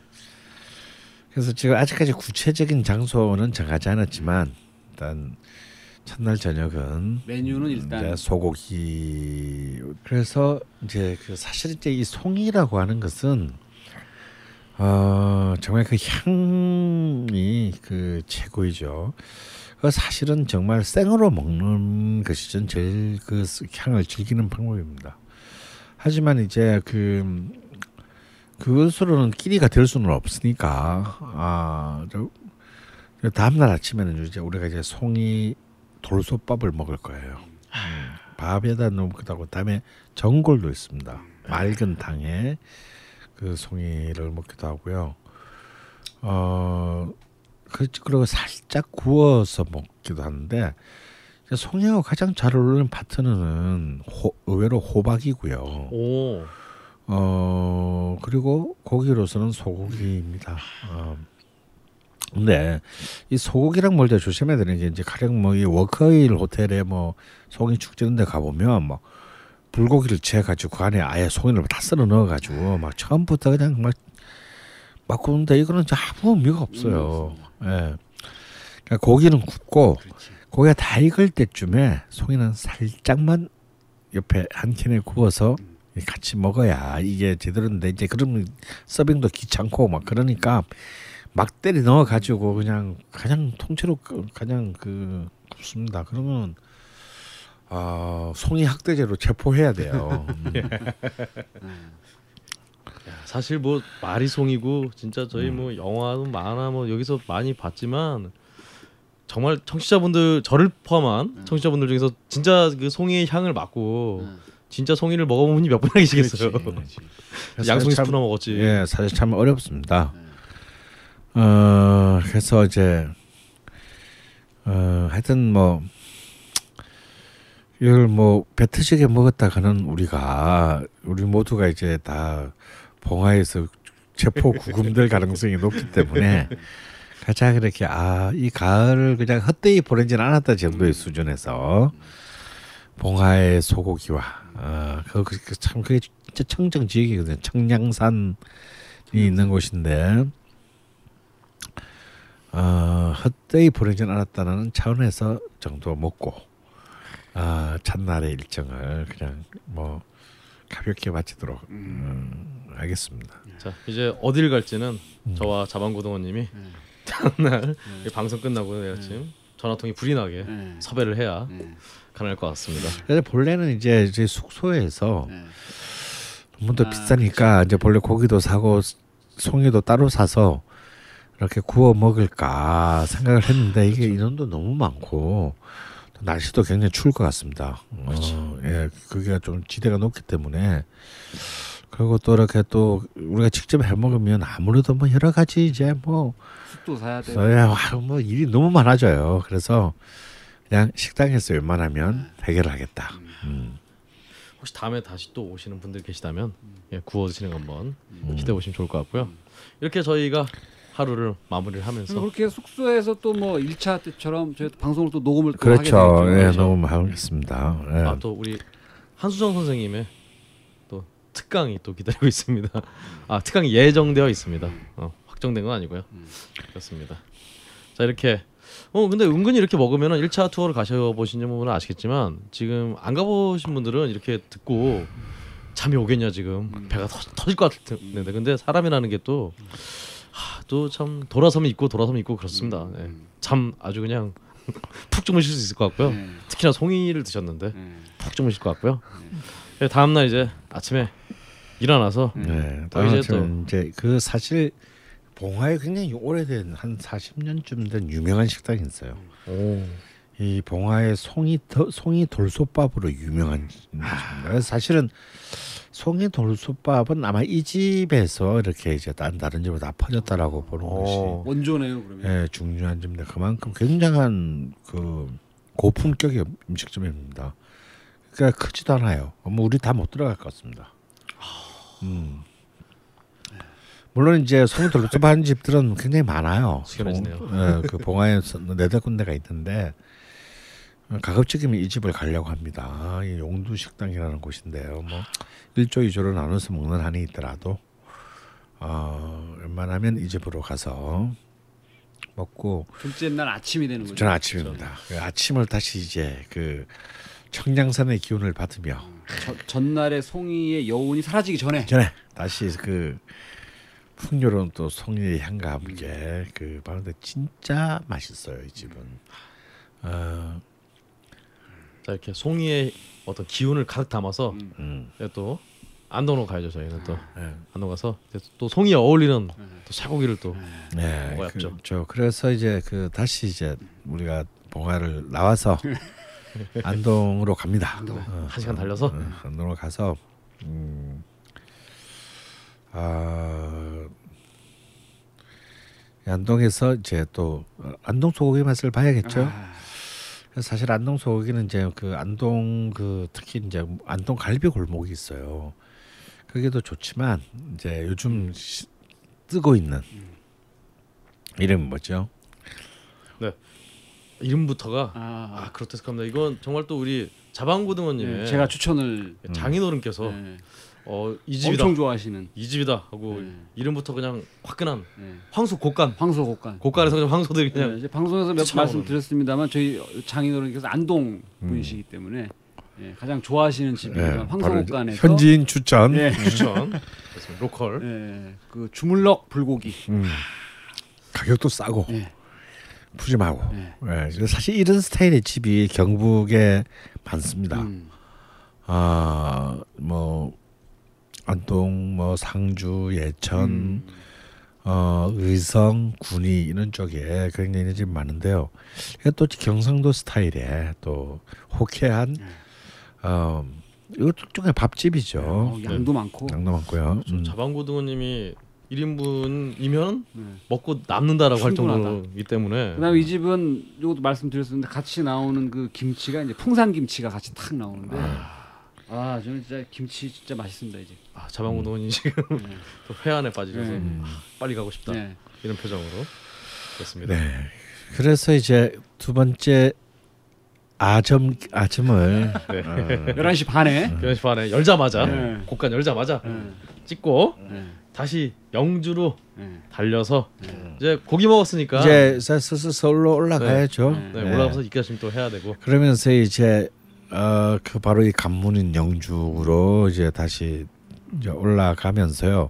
그래서 지금 아직까지 구체적인 장소는 정하지 않았지만 일단 첫날 저녁은 메뉴는 일단 이제 소고기 그래서 이제 그 사실 이제 이 송이라고 하는 것은 어 정말 그 향이 그 최고이죠. 그 사실은 정말 생으로 먹는 것이 전 제일 그 향을 즐기는 방법입니다. 하지만 이제 그 그것으로는 끼니가 될 수는 없으니까 아 저, 저 다음 날 아침에는 이제 우리가 이제 송이 돌솥밥을 먹을 거예요. 음, 밥에다 넣기도 하고 다음에 전골도 있습니다. 맑은 탕에 그 송이를 먹기도 하고요. 어 그- 그리고 살짝 구워서 먹기도 하는데 송이하고 가장 잘 어울리는 파트너는 호, 의외로 호박이고요. 오, 어 그리고 고기로서는 소고기입니다. 어. 근데 이 소고기랑 먹을 때 조심해야 되는 게 이제 가령 뭐 이 워커힐 호텔에 뭐 송이 축제 이런 데 가보면 뭐 불고기를 채 가지고 그 안에 아예 송이를 다 썰어 넣어 가지고 막 처음부터 그냥 막 막 구운데 이거는 아무 의미가 없어요. 예. 그러니까 고기는 굽고 고기가 다 익을 때쯤에 송이는 살짝만 옆에 한 캔에 구워서 같이 먹어야 이게 제대로인데 이제 그러면 서빙도 귀찮고 막 그러니까 막 때리 넣어 가지고 그냥 가장 통째로 그- 그냥 그 굽습니다. 그러면 아 송이 학대죄로 체포해야 돼요. [LAUGHS] 음. 야, 사실 뭐 말이 송이고 진짜 저희 뭐 영화도 만화 뭐 여기서 많이 봤지만 정말 청취자분들 저를 포함한 청취자분들 중에서 진짜 그 송이의 향을 맡고 진짜 송이를 먹어본 분이 몇 분이나 계시겠어요. [LAUGHS] 양송이 참- 스프나 먹었지. 예, 사실 참 어렵습니다. 어, 그래서 이제 어, 하여튼 뭐 이걸 뭐 배트지게 먹었다가는 우리가 우리 모두가 이제 다 봉화에서 체포 구금될 [LAUGHS] 가능성이 높기 때문에 가장 그렇게 아 이 가을을 그냥 헛되이 보내진 않았다 정도의 수준에서 봉화의 소고기와 어, 그, 그, 그, 참 그게 진짜 청정 지역이거든요. 청량산이 있는 곳인데 어, 헛되이 보내진 않았다는 차원에서 정도 먹고 아 첫날의 일정을 그냥 뭐 가볍게 마치도록 음, 하겠습니다. 자 이제 어딜 갈지는 음. 저와 자방고등어님이 다음날 이 방송 끝나고 내일 아침 전화통이 불이 나게 네. 섭외를 해야 네. 가능할 것 같습니다. 그래서 본래는 이제 저희 숙소에서 네. 너무 더 아, 비싸니까 이제 본래 고기도 사고 송이도 따로 사서 이렇게 구워 먹을까 생각을 했는데 이게 인원도 너무 많고 또 날씨도 굉장히 추울 것 같습니다. 어, 예, 그게 좀 지대가 높기 때문에 그리고 또 이렇게 또 우리가 직접 해 먹으면 아무래도 뭐 여러 가지 이제 뭐 쑥도 사야 돼. 와, 뭐 일이 너무 많아져요. 그래서 그냥 식당에서 웬만하면 해결하겠다. 음. 혹시 다음에 다시 또 오시는 분들 계시다면 예, 구워 드시는 거 한번 음. 기대해 보시면 좋을 것 같고요. 이렇게 저희가 하루를 마무리를 하면서 그렇게 숙소에서 또 뭐 1차 때처럼 저희 방송을 또 녹음을 또 그렇죠. 하게 되겠죠. 예, 그렇죠. 너무 하겠습니다. 예. 아, 또 우리 한수정 선생님의 또 특강이 또 기다리고 있습니다. 아 특강이 예정되어 있습니다. 어, 확정된 건 아니고요. 그렇습니다. 자 이렇게 어 근데 은근히 이렇게 먹으면은 1차 투어를 가셔 보신 분은 아시겠지만 지금 안 가보신 분들은 이렇게 듣고 잠이 오겠냐 지금 배가 터, 터질 것 같은데 근데 사람이라는 게 또 또 참 돌아서면 있고 돌아서면 있고 그렇습니다. 네. 잠 아주 그냥 [LAUGHS] 푹 주무실 수 있을 것 같고요. 네. 특히나 송이를 드셨는데 네. 푹 주무실 것 같고요. 네, 다음 날 이제 아침에 일어나서 네. 또 이제 이제 이제 그 사실 봉화에 굉장히 오래된 한 40년쯤 된 유명한 식당이 있어요. 오. 이 봉화의 송이 더- 송이 돌솥밥으로 유명한. 그래서 사실은 송이 돌솥밥은 아마 이 집에서 이렇게 이제 다른 다른 집으로 다 퍼졌다라고 보는 것이 어. 원조네요 그러면. 예, 중요한 점인데 그만큼 굉장한 그 고품격의 음식점입니다. 그러니까 크지도 않아요. 뭐 우리 다 못 들어갈 것 같습니다. 음. 물론 이제 송이 돌솥밥 하는 집들은 굉장히 많아요. 숙연해지네요. 송- 예, 그 봉화에서 네다섯 군데가 있는데 가급적이면 이 집을 가려고 합니다. 이 용두 식당이라는 곳인데요. 뭐 1조 2조로 나눠서 먹는 한이 있더라도 어, 웬만하면 이 집으로 가서 먹고 둘째 날 아침이 되는 거죠. 저는 아침입니다. 그 아침을 다시 이제 그 청량산의 기운을 받으며 저- 전날의 송이의 여운이 사라지기 전에. 전에 다시 그 풍요로운 또 송이의 향과 함께 그 바는데 진짜 맛있어요 이 집은. 어, 자 이렇게 송이의 어떤 기운을 가득 담아서 음, 이제 또 안동으로 가야죠 저희는 또. 네. 안동 가서 또 송이에 어울리는 또 쇠고기를 또 네, 먹어야죠. 그, 저 그래서 이제 그 다시 이제 우리가 봉화를 나와서 [LAUGHS] 안동으로 갑니다. 어, 한 시간 달려서? 어, 안동으로 가서 음, 아, 안동에서 이제 또 어, 안동 소고기 맛을 봐야겠죠. 아, 사실 안동 소고기는 이제 그 안동 그 특히 이제 안동 갈비 골목이 있어요. 그게도 좋지만 이제 요즘 시- 뜨고 있는 이름이 뭐죠? 이름부터가 아, 아 그렇다습니다 이건 정말 또 우리 자방고등어님의 네, 제가 추천을 장인어른께서 네, 어 이 집이다 엄청 좋아하시는 이 집이다 하고 네. 이름부터 그냥 화끈한 네. 황소 곡간 황소 곡간. 곡간에서 그냥 황소들이 네, 그냥 이제 방송에서 몇 쫓아오는. 말씀 드렸습니다,만 저희 장인어른께서 안동 음. 분이시기 때문에 예, 가장 좋아하시는 집이 네, 황소 곡간에서 현지인 추천. 예, [LAUGHS] 추천 그렇습니다. 로컬 예, 그 주물럭 불고기. 음, 가격도 싸고 예, 푸짐하고. 예. 예, 사실 이런 스타일의 집이 경북에 많습니다. 음, 아뭐 안동, 뭐 상주, 예천, 음. 어 의성, 군위 이런 쪽에 굉장히 이런 집 많은데요. 이게 또 경상도 스타일의 또 호쾌한 어 이것도 일종의 밥집이죠. 어, 양도 많고. 양도 많고요. 저 음. 자방고등어님이 1인분이면 네. 먹고 남는다라고 할 충분하다. 정도이기 때문에 그다음에 이 집은 이것도 말씀드렸었는데 같이 나오는 그 김치가 이제 풍산 김치가 같이 탁 나오는데 아 저는 진짜 김치 진짜 맛있습니다 이 집. 아, 자방고등어님 지금 네. [LAUGHS] 또 회한에 빠지셔서 네. 빨리 가고 싶다 네. 이런 표정으로 그렇습니다. 네. 그래서 이제 두 번째 아점 아점을 네. 어, 11시 반에. 그 연습 안에 열자마자 네. 곡간 열자마자 네. 찍고 네. 다시 영주로 네. 달려서 이제 고기 먹었으니까 이제 슬슬 서울로 올라가야죠. 네, 네. 올라가서 입가심 또 해야 되고 그러면서 이제 어 그 바로 이 간문인 영주로 이제 다시 이제 올라가면서요.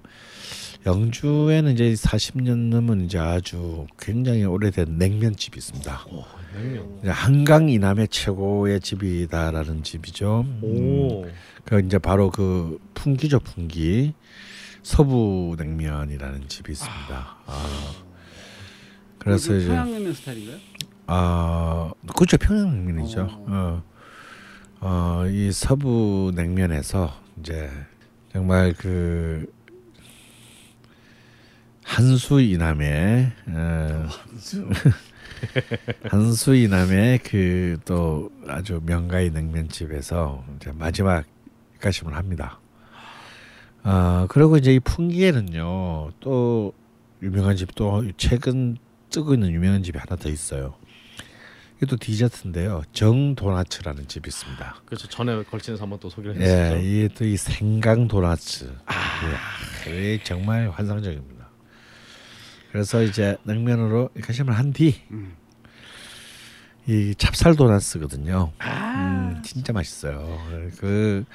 영주에는 이제 40년 넘은 이제 아주 굉장히 오래된 냉면집이 있습니다. 냉면. 이제 한강 이남의 최고의 집이다라는 집이죠. 음, 오. 그 이제 바로 그 풍기죠 풍기 서부 냉면이라는 집이 있습니다. 아. 그래서 이제 평양냉면 스타일인가요? 아 그렇죠 평양냉면이죠. 어. 어, 이 서부 냉면에서 이제 정말 그 한수 이남의 어, 한수 [LAUGHS] 이남의 그 또 아주 명가의 냉면집에서 이제 마지막 가심을 합니다. 아 그리고 이제 이 풍기에는요 또 유명한 집도 최근 뜨고 있는 유명한 집이 하나 더 있어요. 또 디저트인데요. 정 도나츠라는 집이 있습니다. 그렇죠. 전에 걸친에서 한번 또 소개를 했었죠. 예, 이게 또 이 생강 도나츠. 아, 이게 정말 환상적입니다. 그래서 이제 냉면으로 가심을 한 뒤, 음. 이 찹쌀 도나스거든요. 음, 진짜 맛있어요. 그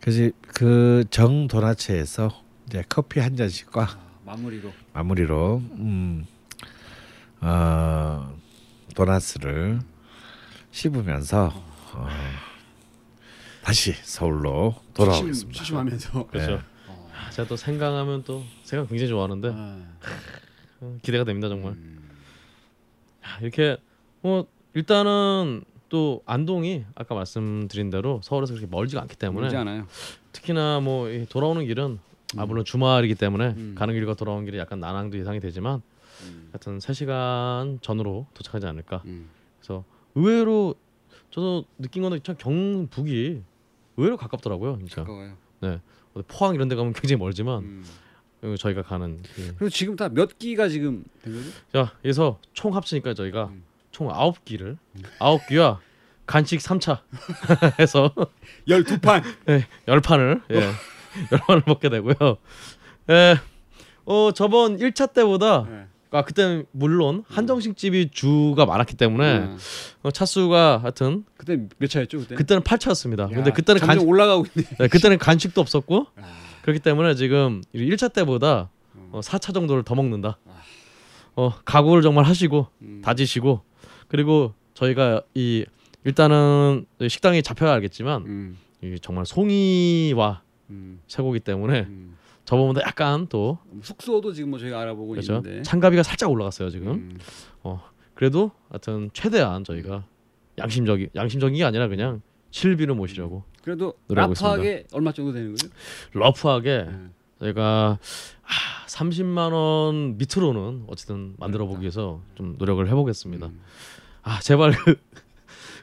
그지 그정 도나츠에서 이제 커피 한 잔씩과 아, 마무리로 마무리로 음, 어, 도나스를 씹으면서 어, 다시 서울로 돌아오겠습니다. 추심하면서 그렇죠. 네. 아, 제가 또 생강하면 또 생강 굉장히 좋아하는데 아, 어, 기대가 됩니다 정말. 음. 아, 이렇게 뭐 일단은 또 안동이 아까 말씀드린 대로 서울에서 그렇게 멀지가 않기 때문에 멀지 않아요. 특히나 뭐이 돌아오는 길은 아 물론 주말이기 때문에 음. 가는 길과 돌아오는 길이 약간 난항도 예상이 되지만 음. 하여튼 3시간 전으로 도착하지 않을까. 음. 그래서 의외로 저도 느낀 건데 참 경북이 의외로 가깝더라고요. 진짜 가까워요. 어디 포항 이런 데 가면 굉장히 멀지만 음. 여기 저희가 가는 그 그리고 지금 다 몇 기가 지금 된 거죠? 자, 그래서 총 합치니까 저희가 음. 총 아홉 끼를 아홉 끼와 간식 3차 [LAUGHS] 해서 12판. 예, [LAUGHS] 열 판을 예, [LAUGHS] 열 판을 먹게 되고요. 예, 어 저번 1차 때보다 네. 아 그때는 물론 한정식 집이 주가 많았기 때문에 음. 어, 차수가 하여튼 그때 몇 차였죠 그때? 그때는 8차였습니다. 야, 근데 그때는 간 올라가고 있네. 네, 그때는 간식도 없었고 [LAUGHS] 아, 그렇기 때문에 지금 1차 때보다 음. 어, 4차 정도를 더 먹는다. 아. 어 각오를 정말 하시고 음. 다지시고 그리고 저희가 이 일단은 식당에 잡혀야 알겠지만 음. 이 정말 송이와 음. 쇠고기 때문에 음. 저번보다 약간 또 숙소도 지금 뭐 저희가 알아보고 그렇죠 있는데. 참가비가 살짝 올라갔어요 지금 음. 그래도 하여튼 최대한 저희가 양심적이 양심적인 게 아니라 그냥 실비를 모시려고 그래도 노력하고 라프하게 얼마 정도 되는 거죠? 러프하게 음. 저희가 아, 30만 원 밑으로는 어쨌든 만들어 보기 위해서 좀 노력을 해보겠습니다. 음. 아 제발 [LAUGHS] 그,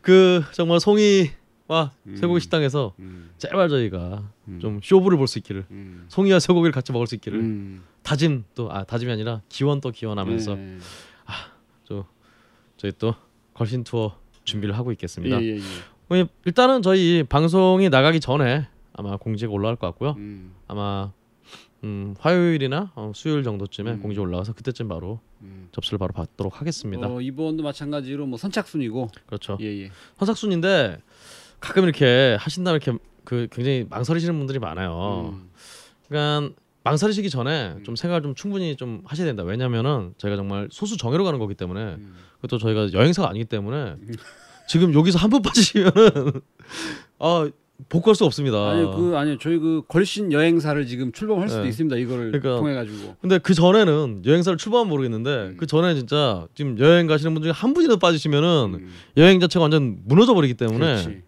그 정말 송이 와 음. 쇠고기 식당에서 음. 제발 저희가 음. 좀 쇼부를 볼 수 있기를 음. 송이와 쇠고기를 같이 먹을 수 있기를 음. 다짐 또 아 다짐이 아니라 기원 또 기원하면서 네. 저희 또 걸신 투어 준비를 하고 있겠습니다. 예, 예, 예. 어, 일단은 저희 방송이 나가기 전에 아마 공지가 올라갈 것 같고요. 음. 아마 음, 화요일이나 어, 수요일 정도쯤에 음. 공지 올라와서 그때쯤 바로 음. 접수를 바로 받도록 하겠습니다. 어, 이번도 마찬가지로 뭐 선착순이고. 그렇죠. 예, 예. 선착순인데 가끔 이렇게 하신다면 이렇게 그 굉장히 망설이시는 분들이 많아요. 음. 그러니까 망설이시기 전에 음. 좀 생각을 좀 충분히 좀 하셔야 된다. 왜냐면은 저희가 정말 소수 정예로 가는 거기 때문에 음. 그것도 저희가 여행사가 아니기 때문에 지금 여기서 한 번 [LAUGHS] 빠지시면은 [LAUGHS] 아 복구할 수 없습니다. 아니 그 아니 저희 그 걸신 여행사를 지금 출범할 수도 네. 있습니다. 이거를 그러니까 통해 가지고. 근데 그 전에는 여행사를 출범하면 모르겠는데 음. 그 전에 진짜 지금 여행 가시는 분 중에 한 분이라도 빠지시면은 음. 여행 자체가 완전 무너져 버리기 때문에 그렇지.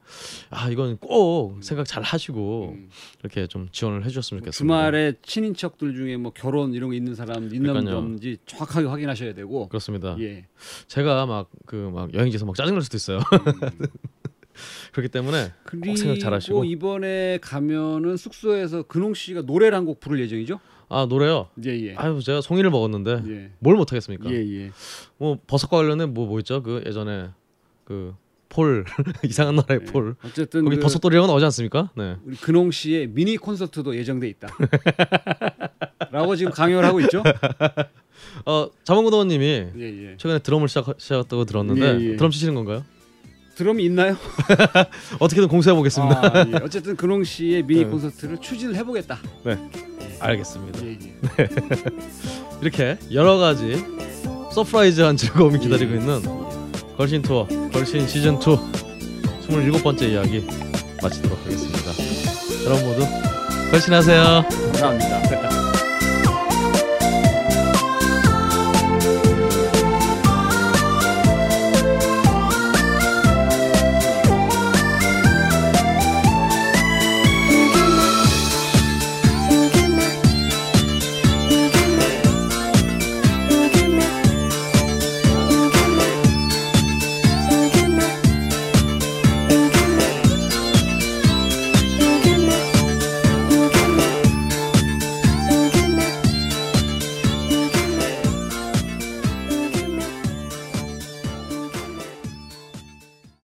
아 이건 꼭 생각 잘 하시고 음. 이렇게 좀 지원을 해주셨으면 좋겠습니다. 주말에 친인척들 중에 뭐 결혼 이런 거 있는 사람 있는 그러니까요. 건지 정확하게 확인하셔야 되고. 그렇습니다. 예. 제가 막 그막 여행지에서 막 짜증 날 수도 있어요. 음. 그렇기 때문에 그리고 생각 잘 하시고. 이번에 가면은 숙소에서 근홍 씨가 노래를 한 곡 부를 예정이죠? 아 노래요. 예, 예. 아유 제가 송이를 먹었는데 예. 뭘 못하겠습니까? 예, 예. 뭐 버섯과 관련된 뭐뭐 있죠? 그 예전에 그 폴 [LAUGHS] 이상한 나라의 예. 폴 어쨌든 거기 그 버섯돌이라고 나오지 않습니까? 네. 우리 근홍 씨의 미니 콘서트도 예정돼 있다. [LAUGHS] 라고 지금 강요를 하고 있죠? [LAUGHS] 어 자몽구도원님이 예, 예. 최근에 드럼을 시작, 시작했다고 들었는데 예, 예. 드럼 치시는 건가요? 드럼이 있나요? [LAUGHS] 어떻게든 공수해 보겠습니다. 아, 예. 어쨌든 근홍 씨의 [LAUGHS] 미니 네. 콘서트를 추진을 해보겠다. 알겠습니다. 예, 예. [LAUGHS] 이렇게 여러 가지 surprise한 즐거움이 기다리고 있는 걸신 투어 걸신 시즌 2 27번째 이야기 마치도록 하겠습니다. 여러분 모두 걸신하세요. 감사합니다.